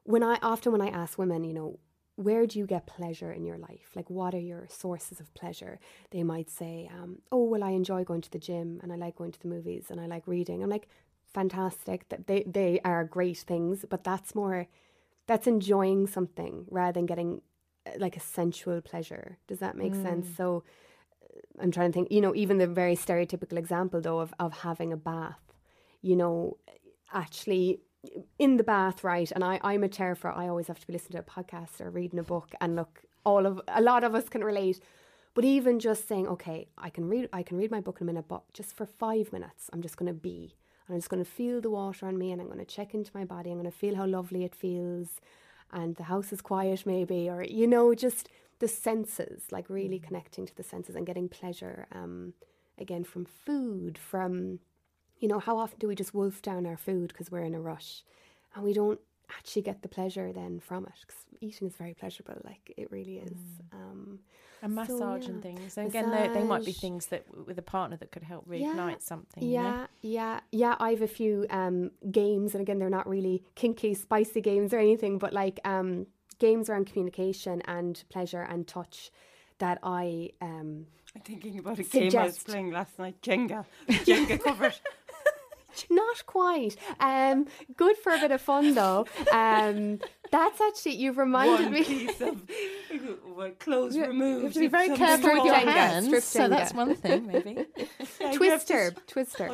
when I often when I ask women, you know, where do you get pleasure in your life? Like, what are your sources of pleasure? They might say, um, oh, well, I enjoy going to the gym and I like going to the movies and I like reading. I'm like, fantastic. That they, they are great things, but that's more, that's enjoying something rather than getting like a sensual pleasure. Does that make sense? So uh, I'm trying to think, you know, even the very stereotypical example though of, of having a bath, you know, actually in the bath, right? And I, I'm a terror I always have to be listening to a podcast or reading a book. And look, all of a lot of us can relate. But even just saying, okay, I can read, I can read my book in a minute, but just for five minutes, I'm just going to be, and I'm just going to feel the water on me, and I'm going to check into my body. I'm going to feel how lovely it feels, and the house is quiet, maybe, or you know, just the senses, like really connecting to the senses and getting pleasure. Um, again, from food, from you know, how often do we just wolf down our food because we're in a rush and we don't actually get the pleasure then from it? Because eating is very pleasurable, like it really is. Um, And So, massage yeah, and things. And again, they, they might be things that with a partner that could help Yeah, reignite something. you know? yeah, yeah, yeah. I have a few um, games, and again, they're not really kinky, spicy games or anything, but like um, games around communication and pleasure and touch that I um, I'm thinking about a game I was playing last night, Jenga. Jenga covered. Not quite. Um, good for a bit of fun though. Um, that's actually you've reminded One me. piece of well, clothes You- removed. You have to be very careful with your Jenga, hands. strip So that's one thing, maybe. Yeah, you to Twister, Twister.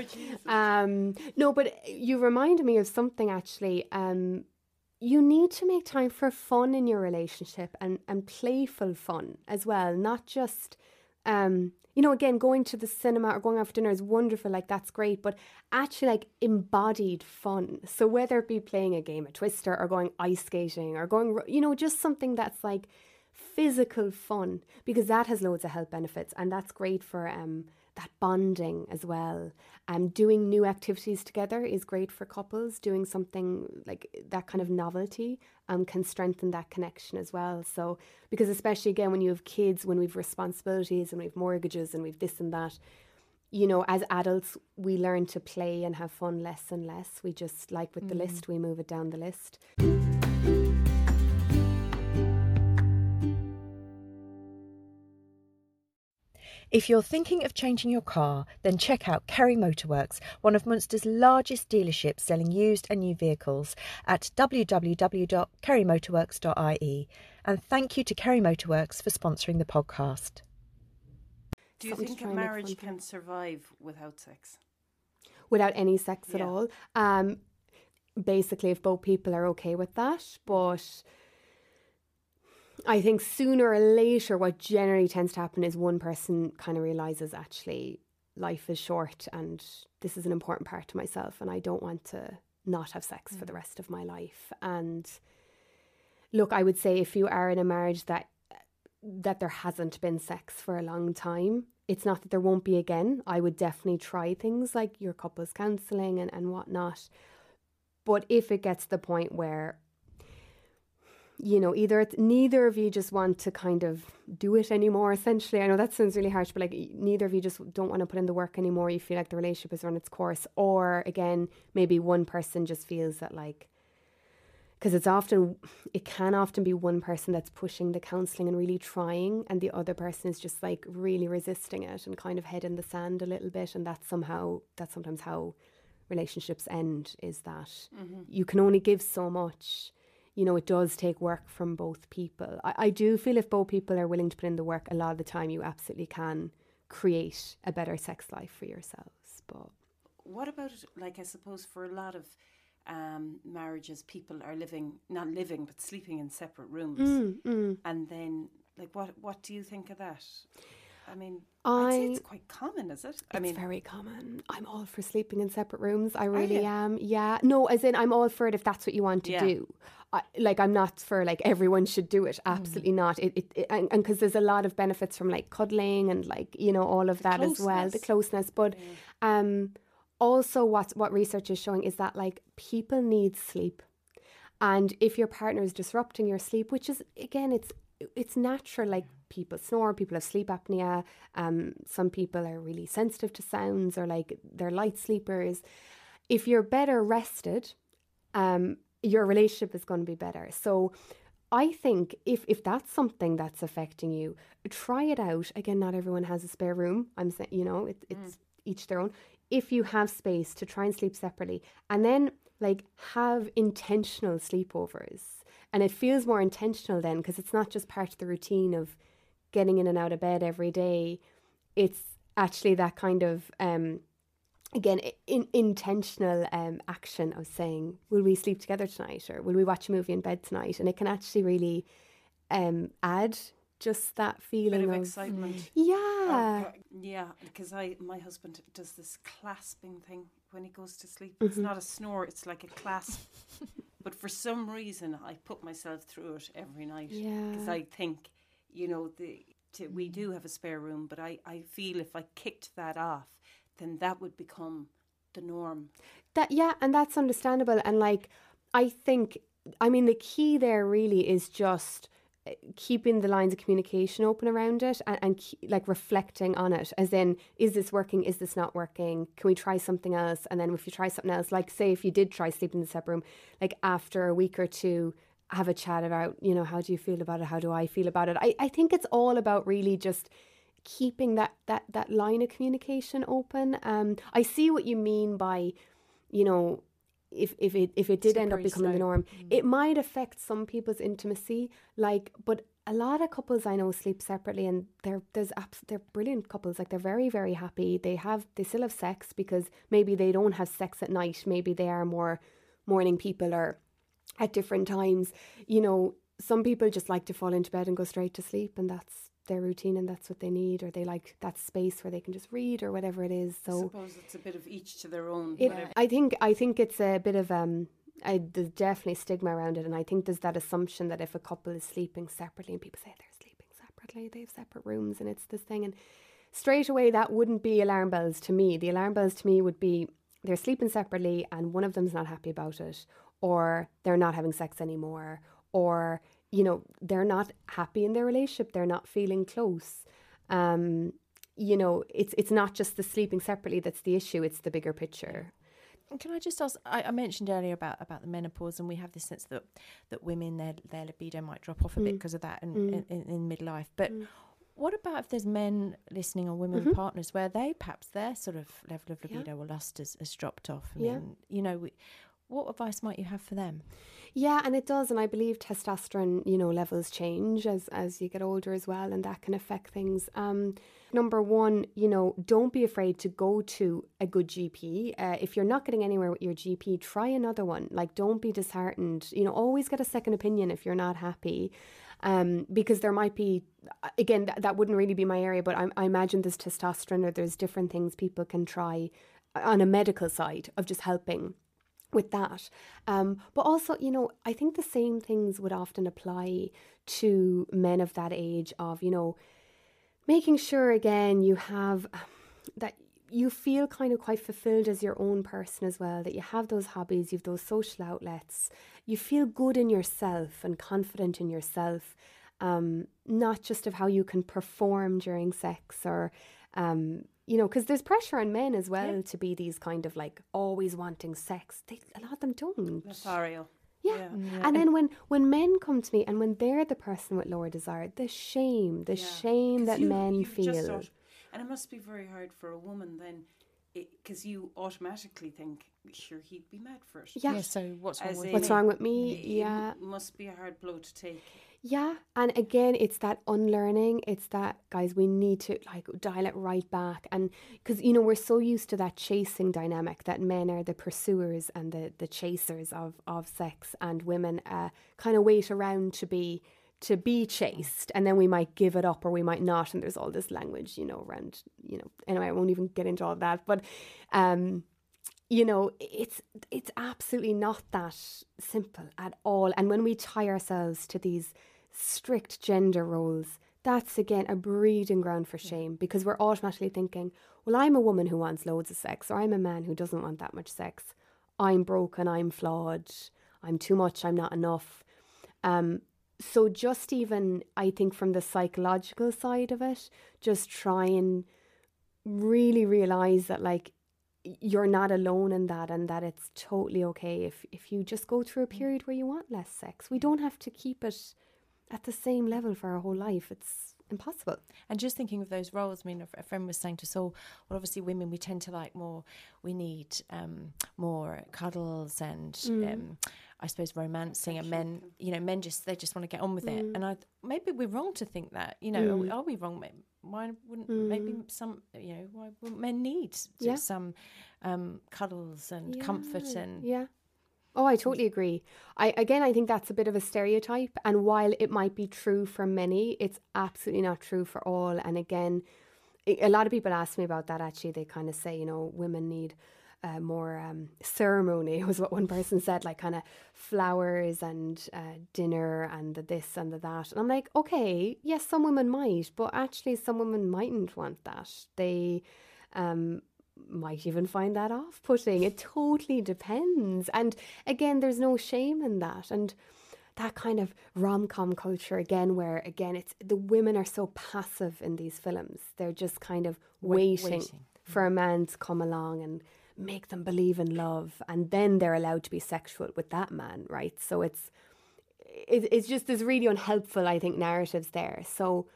Oh, Um, no, but you reminded me of something actually. Um, you need to make time for fun in your relationship and, and playful fun as well, not just, um, you know, again, going to the cinema or going out for dinner is wonderful, like that's great, but actually, like embodied fun. So, whether it be playing a game of Twister or going ice skating or going, you know, just something that's like physical fun, because that has loads of health benefits and that's great for um, that bonding as well. Um, doing new activities together is great for couples. Doing something like that kind of novelty um, can strengthen that connection as well. So, because especially again, when you have kids, when we've responsibilities and we've mortgages and we've this and that, you know, as adults, we learn to play and have fun less and less. We just, like with the list, we move it down the list. If you're thinking of changing your car, then check out Kerry Motorworks, one of Munster's largest dealerships selling used and new vehicles at www.kerrymotorworks.ie. And thank you to Kerry Motorworks for sponsoring the podcast. Do you something to think a and make fun marriage can survive without sex? without any sex at all. Um, basically, if both people are okay with that, but I think sooner or later, what generally tends to happen is one person kind of realizes actually life is short and this is an important part to myself, and I don't want to not have sex for the mm. rest of my life. And look, I would say if you are in a marriage that that there hasn't been sex for a long time. It's not that there won't be again. I would definitely try things like your couples counselling and, and whatnot. But if it gets to the point where, you know, either it's, neither of you just want to kind of do it anymore, essentially. I know that sounds really harsh, but like neither of you just don't want to put in the work anymore. You feel like the relationship has run its course. Or again, maybe one person just feels that like, because it's often it can often be one person that's pushing the counseling and really trying and the other person is just like really resisting it and kind of head in the sand a little bit and that's somehow that's sometimes how relationships end is that mm-hmm. you can only give so much you know, it does take work from both people. I, I do feel if both people are willing to put in the work, a lot of the time you absolutely can create a better sex life for yourselves. But what about like I suppose for a lot of um, marriages, people are living not living but sleeping in separate rooms, mm, mm. and then like what what do you think of that? I mean, I, it's quite common, is it? I it's mean, very common. I'm all for sleeping in separate rooms. I really am. Yeah. No, as in I'm all for it if that's what you want to Yeah. do. I, like I'm not for like everyone should do it. Absolutely not. It, it, it and because there's a lot of benefits from like cuddling and like you know all of that as well, the closeness. But um, also what what research is showing is that like people need sleep, and if your partner is disrupting your sleep, which is again it's it's natural. Like people snore, people have sleep apnea. Um, some people are really sensitive to sounds or like they're light sleepers. If you're better rested, um, your relationship is going to be better. So I think if if that's something that's affecting you, try it out. Again, not everyone has a spare room. I'm saying, you know, it, it's each their own. If you have space to try and sleep separately, and then like have intentional sleepovers, and it feels more intentional then because it's not just part of the routine of getting in and out of bed every day. It's actually that kind of um, again in, intentional um, action of saying will we sleep together tonight or will we watch a movie in bed tonight and it can actually really um, add just that feeling of of, excitement. yeah Uh, yeah, because I my husband does this clasping thing when he goes to sleep. It's Mm-hmm. not a snore; it's like a clasp. but for some reason, I put myself through it every night because Yeah. I think, you know, the to, we do have a spare room, but I I feel if I kicked that off, then that would become the norm. That yeah, and that's understandable. And like, I think, I mean, the key there really is just uh, keeping the lines of communication open around it and, and ke- like reflecting on it as in is this working is this not working can we try something else and then if you try something else like say if you did try sleeping in the separate room like after a week or two have a chat about you know how do you feel about it how do i feel about it i, I think it's all about really just keeping that that that line of communication open. Um i see what you mean by you know if if it if it did end up becoming the norm it might affect some people's intimacy like but a lot of couples i know sleep separately and they're there's abs- they're brilliant couples like they're very very happy. They have they still have sex because maybe they don't have sex at night. Maybe they are more morning people or at different times. You know some people just like to fall into bed and go straight to sleep and that's their routine and that's what they need or they like that space where they can just read or whatever it is So I suppose it's a bit of each to their own. it. I think I think it's a bit of um I, there's definitely stigma around it and I think there's that assumption that if a couple is sleeping separately and people say they're sleeping separately they have separate rooms and it's this thing and straight away that wouldn't be alarm bells to me the alarm bells to me would be they're sleeping separately and one of them's not happy about it or they're not having sex anymore or you know they're not happy in their relationship they're not feeling close um you know it's it's not just the sleeping separately that's the issue it's the bigger picture Can I just ask? I, I mentioned earlier about, about the menopause, and we have this sense that that women their their libido might drop off a bit mm. because of that in, mm. in, in, in midlife. But mm. what about if there's men listening or women with partners where they perhaps their sort of level of libido or lust has, has dropped off? I Yeah. mean, you know, we, what advice might you have for them? Yeah, and it does, and I believe testosterone, you know, levels change as as you get older as well, and that can affect things. Um, number one, you know, don't be afraid to go to a good GP. Uh, if you're not getting anywhere with your GP, try another one. Like, don't be disheartened. You know, always get a second opinion if you're not happy. Um, because there might be, again, that, that wouldn't really be my area, but I, I imagine there's testosterone or there's different things people can try on a medical side of just helping with that. Um, but also, you know, I think the same things would often apply to men of that age of, you know, making sure again you have that you feel kind of quite fulfilled as your own person as well, that you have those hobbies, you have those social outlets, you feel good in yourself and confident in yourself, um, not just of how you can perform during sex or, um, you know, because there's pressure on men as well to be these kind of like always wanting sex. They, a lot of them don't. Lothario. Yeah. Mm-hmm. And then when when men come to me and when they're the person with lower desire, the shame, the Yeah. shame 'Cause that you- men you've just feel. thought- and it must be very hard for a woman then because you automatically think, sure, he'd be mad for it. Yeah. Yeah. So what's wrong As with What's me? wrong with me? It Yeah. must be a hard blow to take. Yeah, and again, it's that unlearning. It's that, guys, we need to like dial it right back. And because, you know, we're so used to that chasing dynamic that men are the pursuers and the, the chasers of, of sex, and women uh, kind of wait around to be to be chased and then we might give it up or we might not and there's all this language you know around you know anyway i won't even get into all that but um you know it's it's absolutely not that simple at all and when we tie ourselves to these strict gender roles that's again a breeding ground for shame because we're automatically thinking well i'm a woman who wants loads of sex or i'm a man who doesn't want that much sex. I'm broken i'm flawed i'm too much i'm not enough. Um so just even i think from the psychological side of it just try and really realize that like you're not alone in that and that it's totally okay if if you just go through a period where you want less sex. We don't have to keep it at the same level for our whole life it's impossible And just thinking of those roles, I mean, a, a friend was saying to us all, well, obviously, women, we tend to like more, we need um, more cuddles and, Mm. um, I suppose, romancing. And men, you know, men just, they just want to get on with it. And I, maybe we're wrong to think that, you know, are, we, Mm. are we wrong? Why wouldn't, maybe some, you know, why wouldn't men need Yeah. some um, cuddles and comfort and, yeah oh i totally agree. I again i think that's a bit of a stereotype and while it might be true for many it's absolutely not true for all. And again a lot of people ask me about that actually. They kind of say you know women need uh, more um, ceremony was what one person said like kind of flowers and uh, dinner and the this and the that. And i'm like okay yes some women might but actually some women mightn't want that. They um, might even find that off putting. It totally depends. And again, there's no shame in that. And that kind of rom com culture again, where again, it's the women are so passive in these films. They're just kind of Wait- waiting, waiting. for a man to come along and make them believe in love. And then they're allowed to be sexual with that man, right? So it's, it, it's just there's really unhelpful, I think, narratives there. So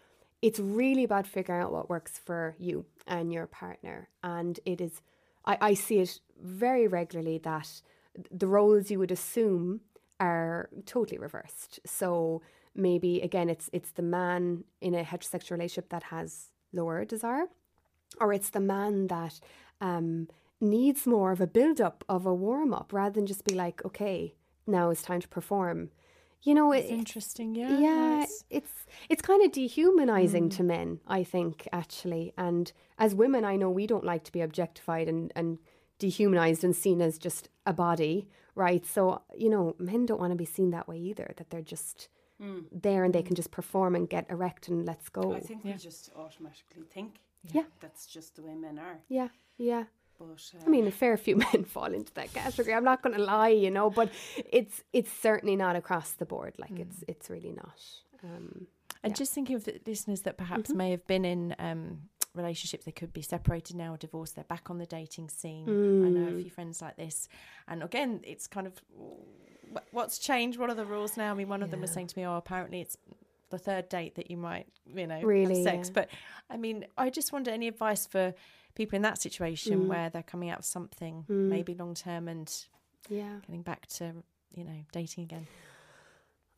it's really about figuring out what works for you and your partner. And it is, I, I see it very regularly that the roles you would assume are totally reversed. So maybe again, it's it's the man in a heterosexual relationship that has lower desire, or it's the man that um, needs more of a build up of a warm up rather than just be like, okay, now it's time to perform. You know, it's it, interesting, yeah. yeah, it's- it's it's kind of dehumanizing hmm. to men, I think, actually. And as women, I know we don't like to be objectified and, and dehumanized and seen as just a body, right? So, you know, men don't want to be seen that way either, that they're just hmm. there and they hmm. can just perform and get erect and let's go. I think we just automatically think Yeah. that's just the way men are. yeah, yeah. But uh, I mean, a fair few men fall into that category. I'm not going to lie, you know, but it's it's certainly not across the board. Like it's it's really not. Um, And Yeah. just thinking of the listeners that perhaps Mm-hmm. may have been in um, relationships, they could be separated now or divorced, they're back on the dating scene. I Mm. know a few friends like this. And again, it's kind of what's changed? What are the rules now? I mean, one of them was saying to me, oh, apparently it's the third date that you might, you know, Really, have sex. yeah. But I mean, I just wonder any advice for people in that situation Mm. where they're coming out of something, maybe long term, and yeah. getting back to, you know, dating again.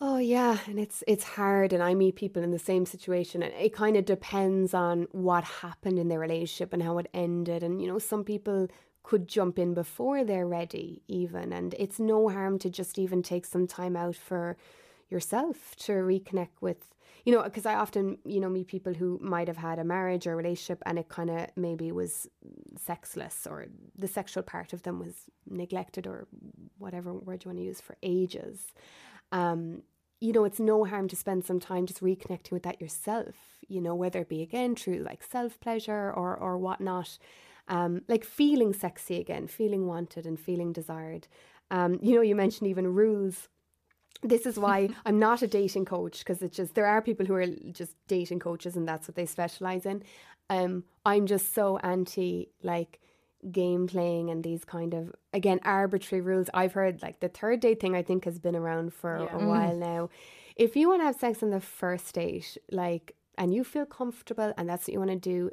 Oh yeah, and it's it's hard and I meet people in the same situation and it kind of depends on what happened in their relationship and how it ended and you know some people could jump in before they're ready even and it's no harm to just even take some time out for yourself to reconnect with you know because I often you know meet people who might have had a marriage or relationship and it kind of maybe was sexless or the sexual part of them was neglected or whatever word you want to use for ages um, you know, it's no harm to spend some time just reconnecting with that yourself, you know, whether it be again through like self pleasure or, or whatnot. Um, like feeling sexy again, feeling wanted and feeling desired. Um, you know, you mentioned even rules. This is why I'm not a dating coach because it's just there are people who are just dating coaches and that's what they specialize in. Um, I'm just so anti like game playing and these kind of again arbitrary rules. I've heard like the third date thing I think has been around for Yeah. a while now. If you want to have sex on the first date, like and you feel comfortable and that's what you want to do,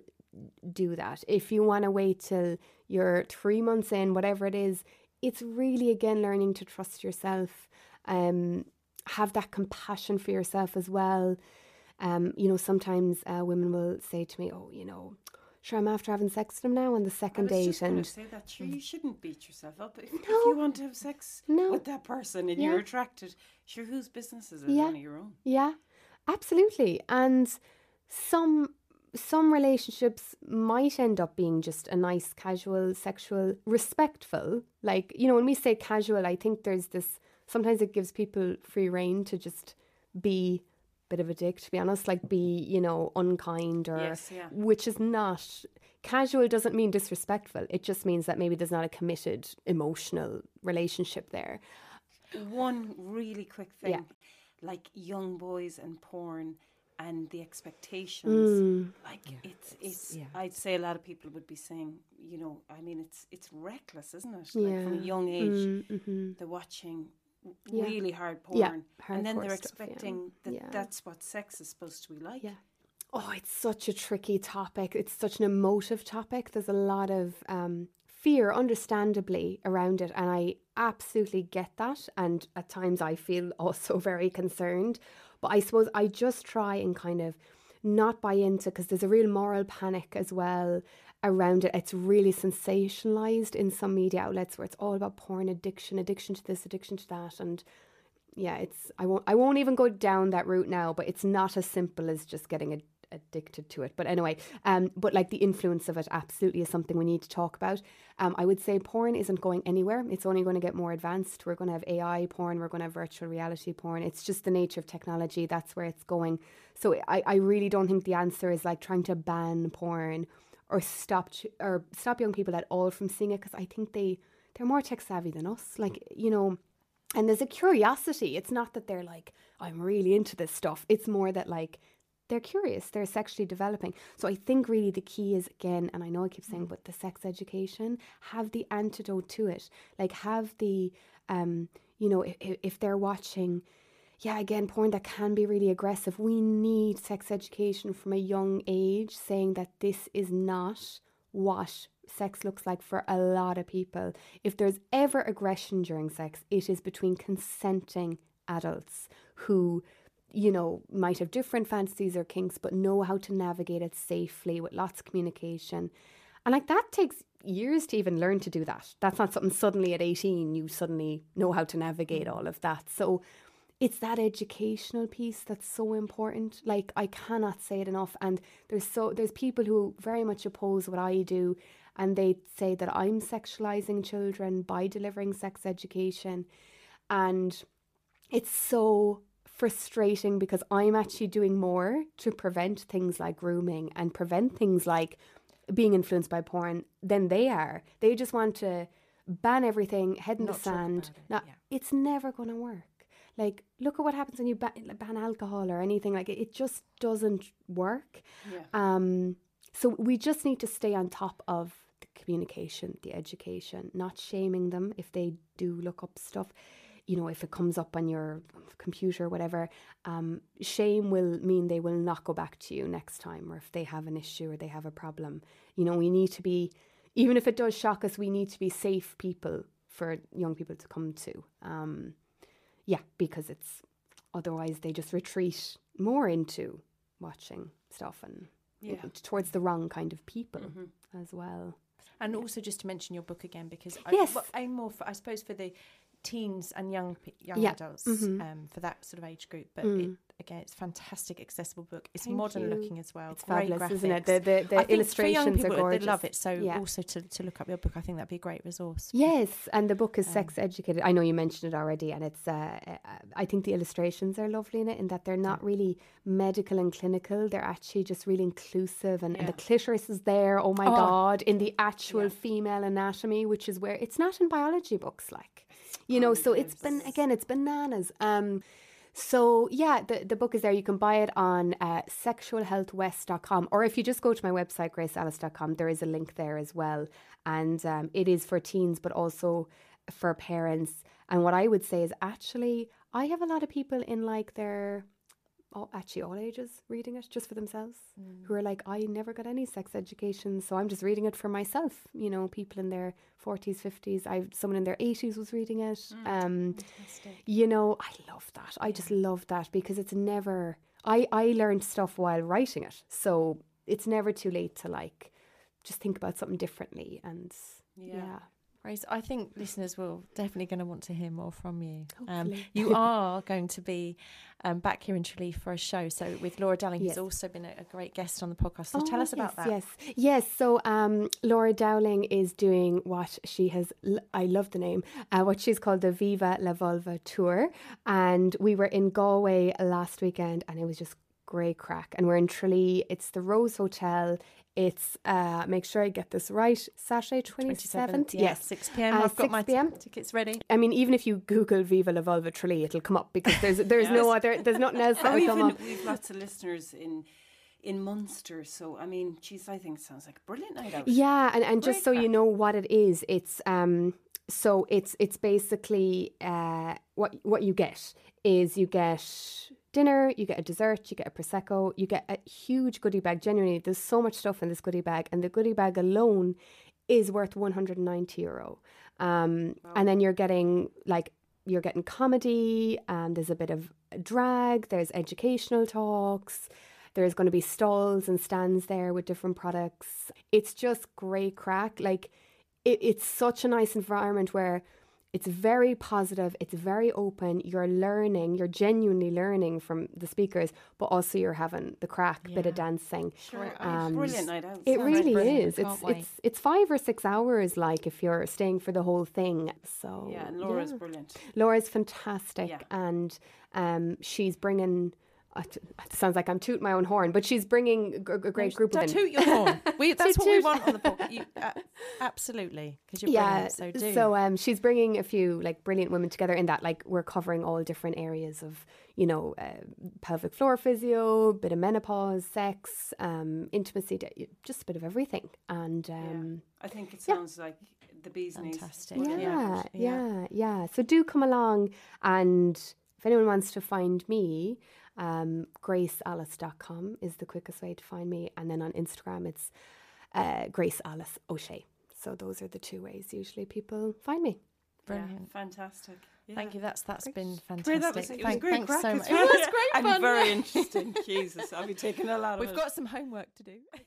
do that. If you want to wait till you're three months in, whatever it is, it's really again learning to trust yourself. Um, have that compassion for yourself as well. Um, you know, sometimes uh, women will say to me, "Oh, you know, sure, I'm after having sex with him now on the second date," and say that. Sure, you shouldn't beat yourself up. If, if you want to have sex No. with that person and Yeah. you're attracted, sure, whose business is it? Yeah. Your own. Yeah, absolutely. And some some relationships might end up being just a nice, casual, sexual, respectful. Like you know, when we say casual, I think there's this. Sometimes it gives people free reign to just be a bit of a dick. To be honest, like be you know unkind or Yes, yeah. which is not. Casual doesn't mean disrespectful. It just means that maybe there's not a committed emotional relationship there. One really quick thing, Yeah. like young boys and porn and the expectations. Like it's it's. yeah. I'd say a lot of people would be saying, you know, I mean, it's it's reckless, isn't it? Like from a young age, Mm-hmm. they're watching w- Yeah. really hard porn, Yeah, and then they're stuff, yeah. expecting that Yeah. that's what sex is supposed to be like. Yeah. Oh, it's such a tricky topic. It's such an emotive topic. There's a lot of um, fear, understandably, around it. And I absolutely get that. And at times I feel also very concerned. But I suppose I just try and kind of not buy into because there's a real moral panic as well around it. It's really sensationalized in some media outlets where it's all about porn addiction, addiction to this, addiction to that. And yeah, it's I won't I won't even go down that route now, but it's not as simple as just getting addicted to it. But anyway, um, but like the influence of it absolutely is something we need to talk about. Um, I would say porn isn't going anywhere. It's only going to get more advanced. We're going to have AI porn. We're going to have virtual reality porn. It's just the nature of technology. That's where it's going. So I, I really don't think the answer is like trying to ban porn or stop ch- or stop young people at all from seeing it because I think they they're more tech savvy than us. Like you know and there's a curiosity. It's not that they're like, I'm really into this stuff. It's more that like they're curious, they're sexually developing. So I think really the key is again, and I know I keep saying, but the sex education, have the antidote to it. Like have the, um, you know, if, if they're watching, yeah, again, porn that can be really aggressive. We need sex education from a young age, saying that this is not what sex looks like for a lot of people. If there's ever aggression during sex, it is between consenting adults who, you know, might have different fantasies or kinks, but know how to navigate it safely with lots of communication. And like that takes years to even learn to do that. That's not something suddenly at 18 you suddenly know how to navigate mm. all of that. So it's that educational piece that's so important. Like I cannot say it enough. And there's so there's people who very much oppose what I do and they say that I'm sexualizing children by delivering sex education. And it's so frustrating because I'm actually doing more to prevent things like grooming and prevent things like being influenced by porn than they are. They just want to ban everything, head in Not the sand. it, Now, yeah. it's never going to work. Like, look at what happens when you ban, ban alcohol or anything. Like, it, it just doesn't work. Yeah. Um, so we just need to stay on top of the communication, the education, not shaming them if they do look up stuff. You know, if it comes up on your computer, or whatever, um, shame will mean they will not go back to you next time, or if they have an issue or they have a problem. You know, we need to be, even if it does shock us, we need to be safe people for young people to come to. Um, yeah, because it's otherwise they just retreat more into watching stuff and Yeah. towards the wrong kind of people Mm-hmm. as well. And also just to mention your book again, because Yes. I, well, I'm more for, I suppose, for the teens and young young Yeah. adults Mhm. um, for that sort of age group. But Mm. it, again, it's a fantastic, accessible book. It's Thank modern you. looking as well. It's great fabulous, graphics. isn't it? The the, I the think for young illustrations people, are gorgeous. They love it. So Yeah. also to, to look up your book, I think that'd be a great resource. Yes, and the book is Um, sex educated. I know you mentioned it already, and it's. Uh, uh, I think the illustrations are lovely in it, in that they're not really medical and clinical. They're actually just really inclusive, and, and the clitoris is there. Oh my Oh, god! In the actual yeah. female anatomy, which is where it's not in biology books, like you know. So it's been again, it's bananas. Um, so yeah, the, the book is there. You can buy it on uh, sexualhealthwest.com or if you just go to my website, gracealice.com, there is a link there as well. And um, it is for teens, but also for parents. And what I would say is actually, I have a lot of people in like their all, actually all ages reading it just for themselves who are like, I never got any sex education, so I'm just reading it for myself. You know, people in their 40s, 50s, I've someone in their 80s was reading it. Um, you know, I love that. I just love that because it's never, I, I learned stuff while writing it. So it's never too late to like just think about something differently. And Yeah. yeah. Grace, I think listeners will definitely going to want to hear more from you. Um, you are going to be um, back here in Tralee for a show. So with Laura Dowling, Yes. who's also been a, a great guest on the podcast. So tell Oh, us about that. Yes, yes. So um, Laura Dowling is doing what she has. l- I love the name. Uh, what she's called the Viva La Vulva tour, and we were in Galway last weekend, and it was just great crack. And we're in Tralee. It's the Rose Hotel. It's uh, make sure I get this right. Saturday twenty 27th, yeah, Yes. 6 p.m. Uh, I've got 6 my p.m. tickets ready. I mean, even if you Google Viva La Vulva Tralee, it'll come up because there's there's no other there's nothing else that Oh, will come even up. we've lots of listeners in in Munster, so I mean, geez, I think it sounds like a brilliant night out. Yeah, and, and just so you know what it is, it's um so it's it's basically uh what what you get is you get dinner, you get a dessert, you get a prosecco, you get a huge goodie bag. Genuinely, there's so much stuff in this goodie bag, and the goodie bag alone is worth 190 euro. Um, and then you're getting like you're getting comedy, and there's a bit of drag. There's educational talks. There's going to be stalls and stands there with different products. It's just great crack. Like it, it's such a nice environment where it's very positive, it's very open. You're learning, you're genuinely learning from the speakers, but also you're having the crack bit of dancing. Sure, Um, brilliant night out. It Sounds really is. Can't It's it's it's five or six hours, like if you're staying for the whole thing. So yeah, and Laura's yeah. brilliant. Laura's fantastic, Yeah. and um, she's bringing. T- It sounds like I'm tooting my own horn, but she's bringing a great group of Don't toot your horn. We, that's Toot, what we want on the podcast. You, uh, absolutely, because you're yeah brilliant. So do. um she's bringing a few like brilliant women together in that like we're covering all different areas of you know uh, pelvic floor physio bit of menopause sex um intimacy just a bit of everything and um I think it yeah. sounds like the bee's knees. Fantastic. yeah Yeah. yeah yeah, so do come along and if anyone wants to find me um gracealice.com is the quickest way to find me and then on instagram it's uh, grace alice o'shea so those are the two ways usually people find me Yeah, Brilliant. fantastic. Yeah. Thank you. That's that's been Great, fantastic. that was, it was Thank- great thanks crack so much. well. It was great and fun. very interesting. Jesus, I'll be taking a lot of We've it. got some homework to do.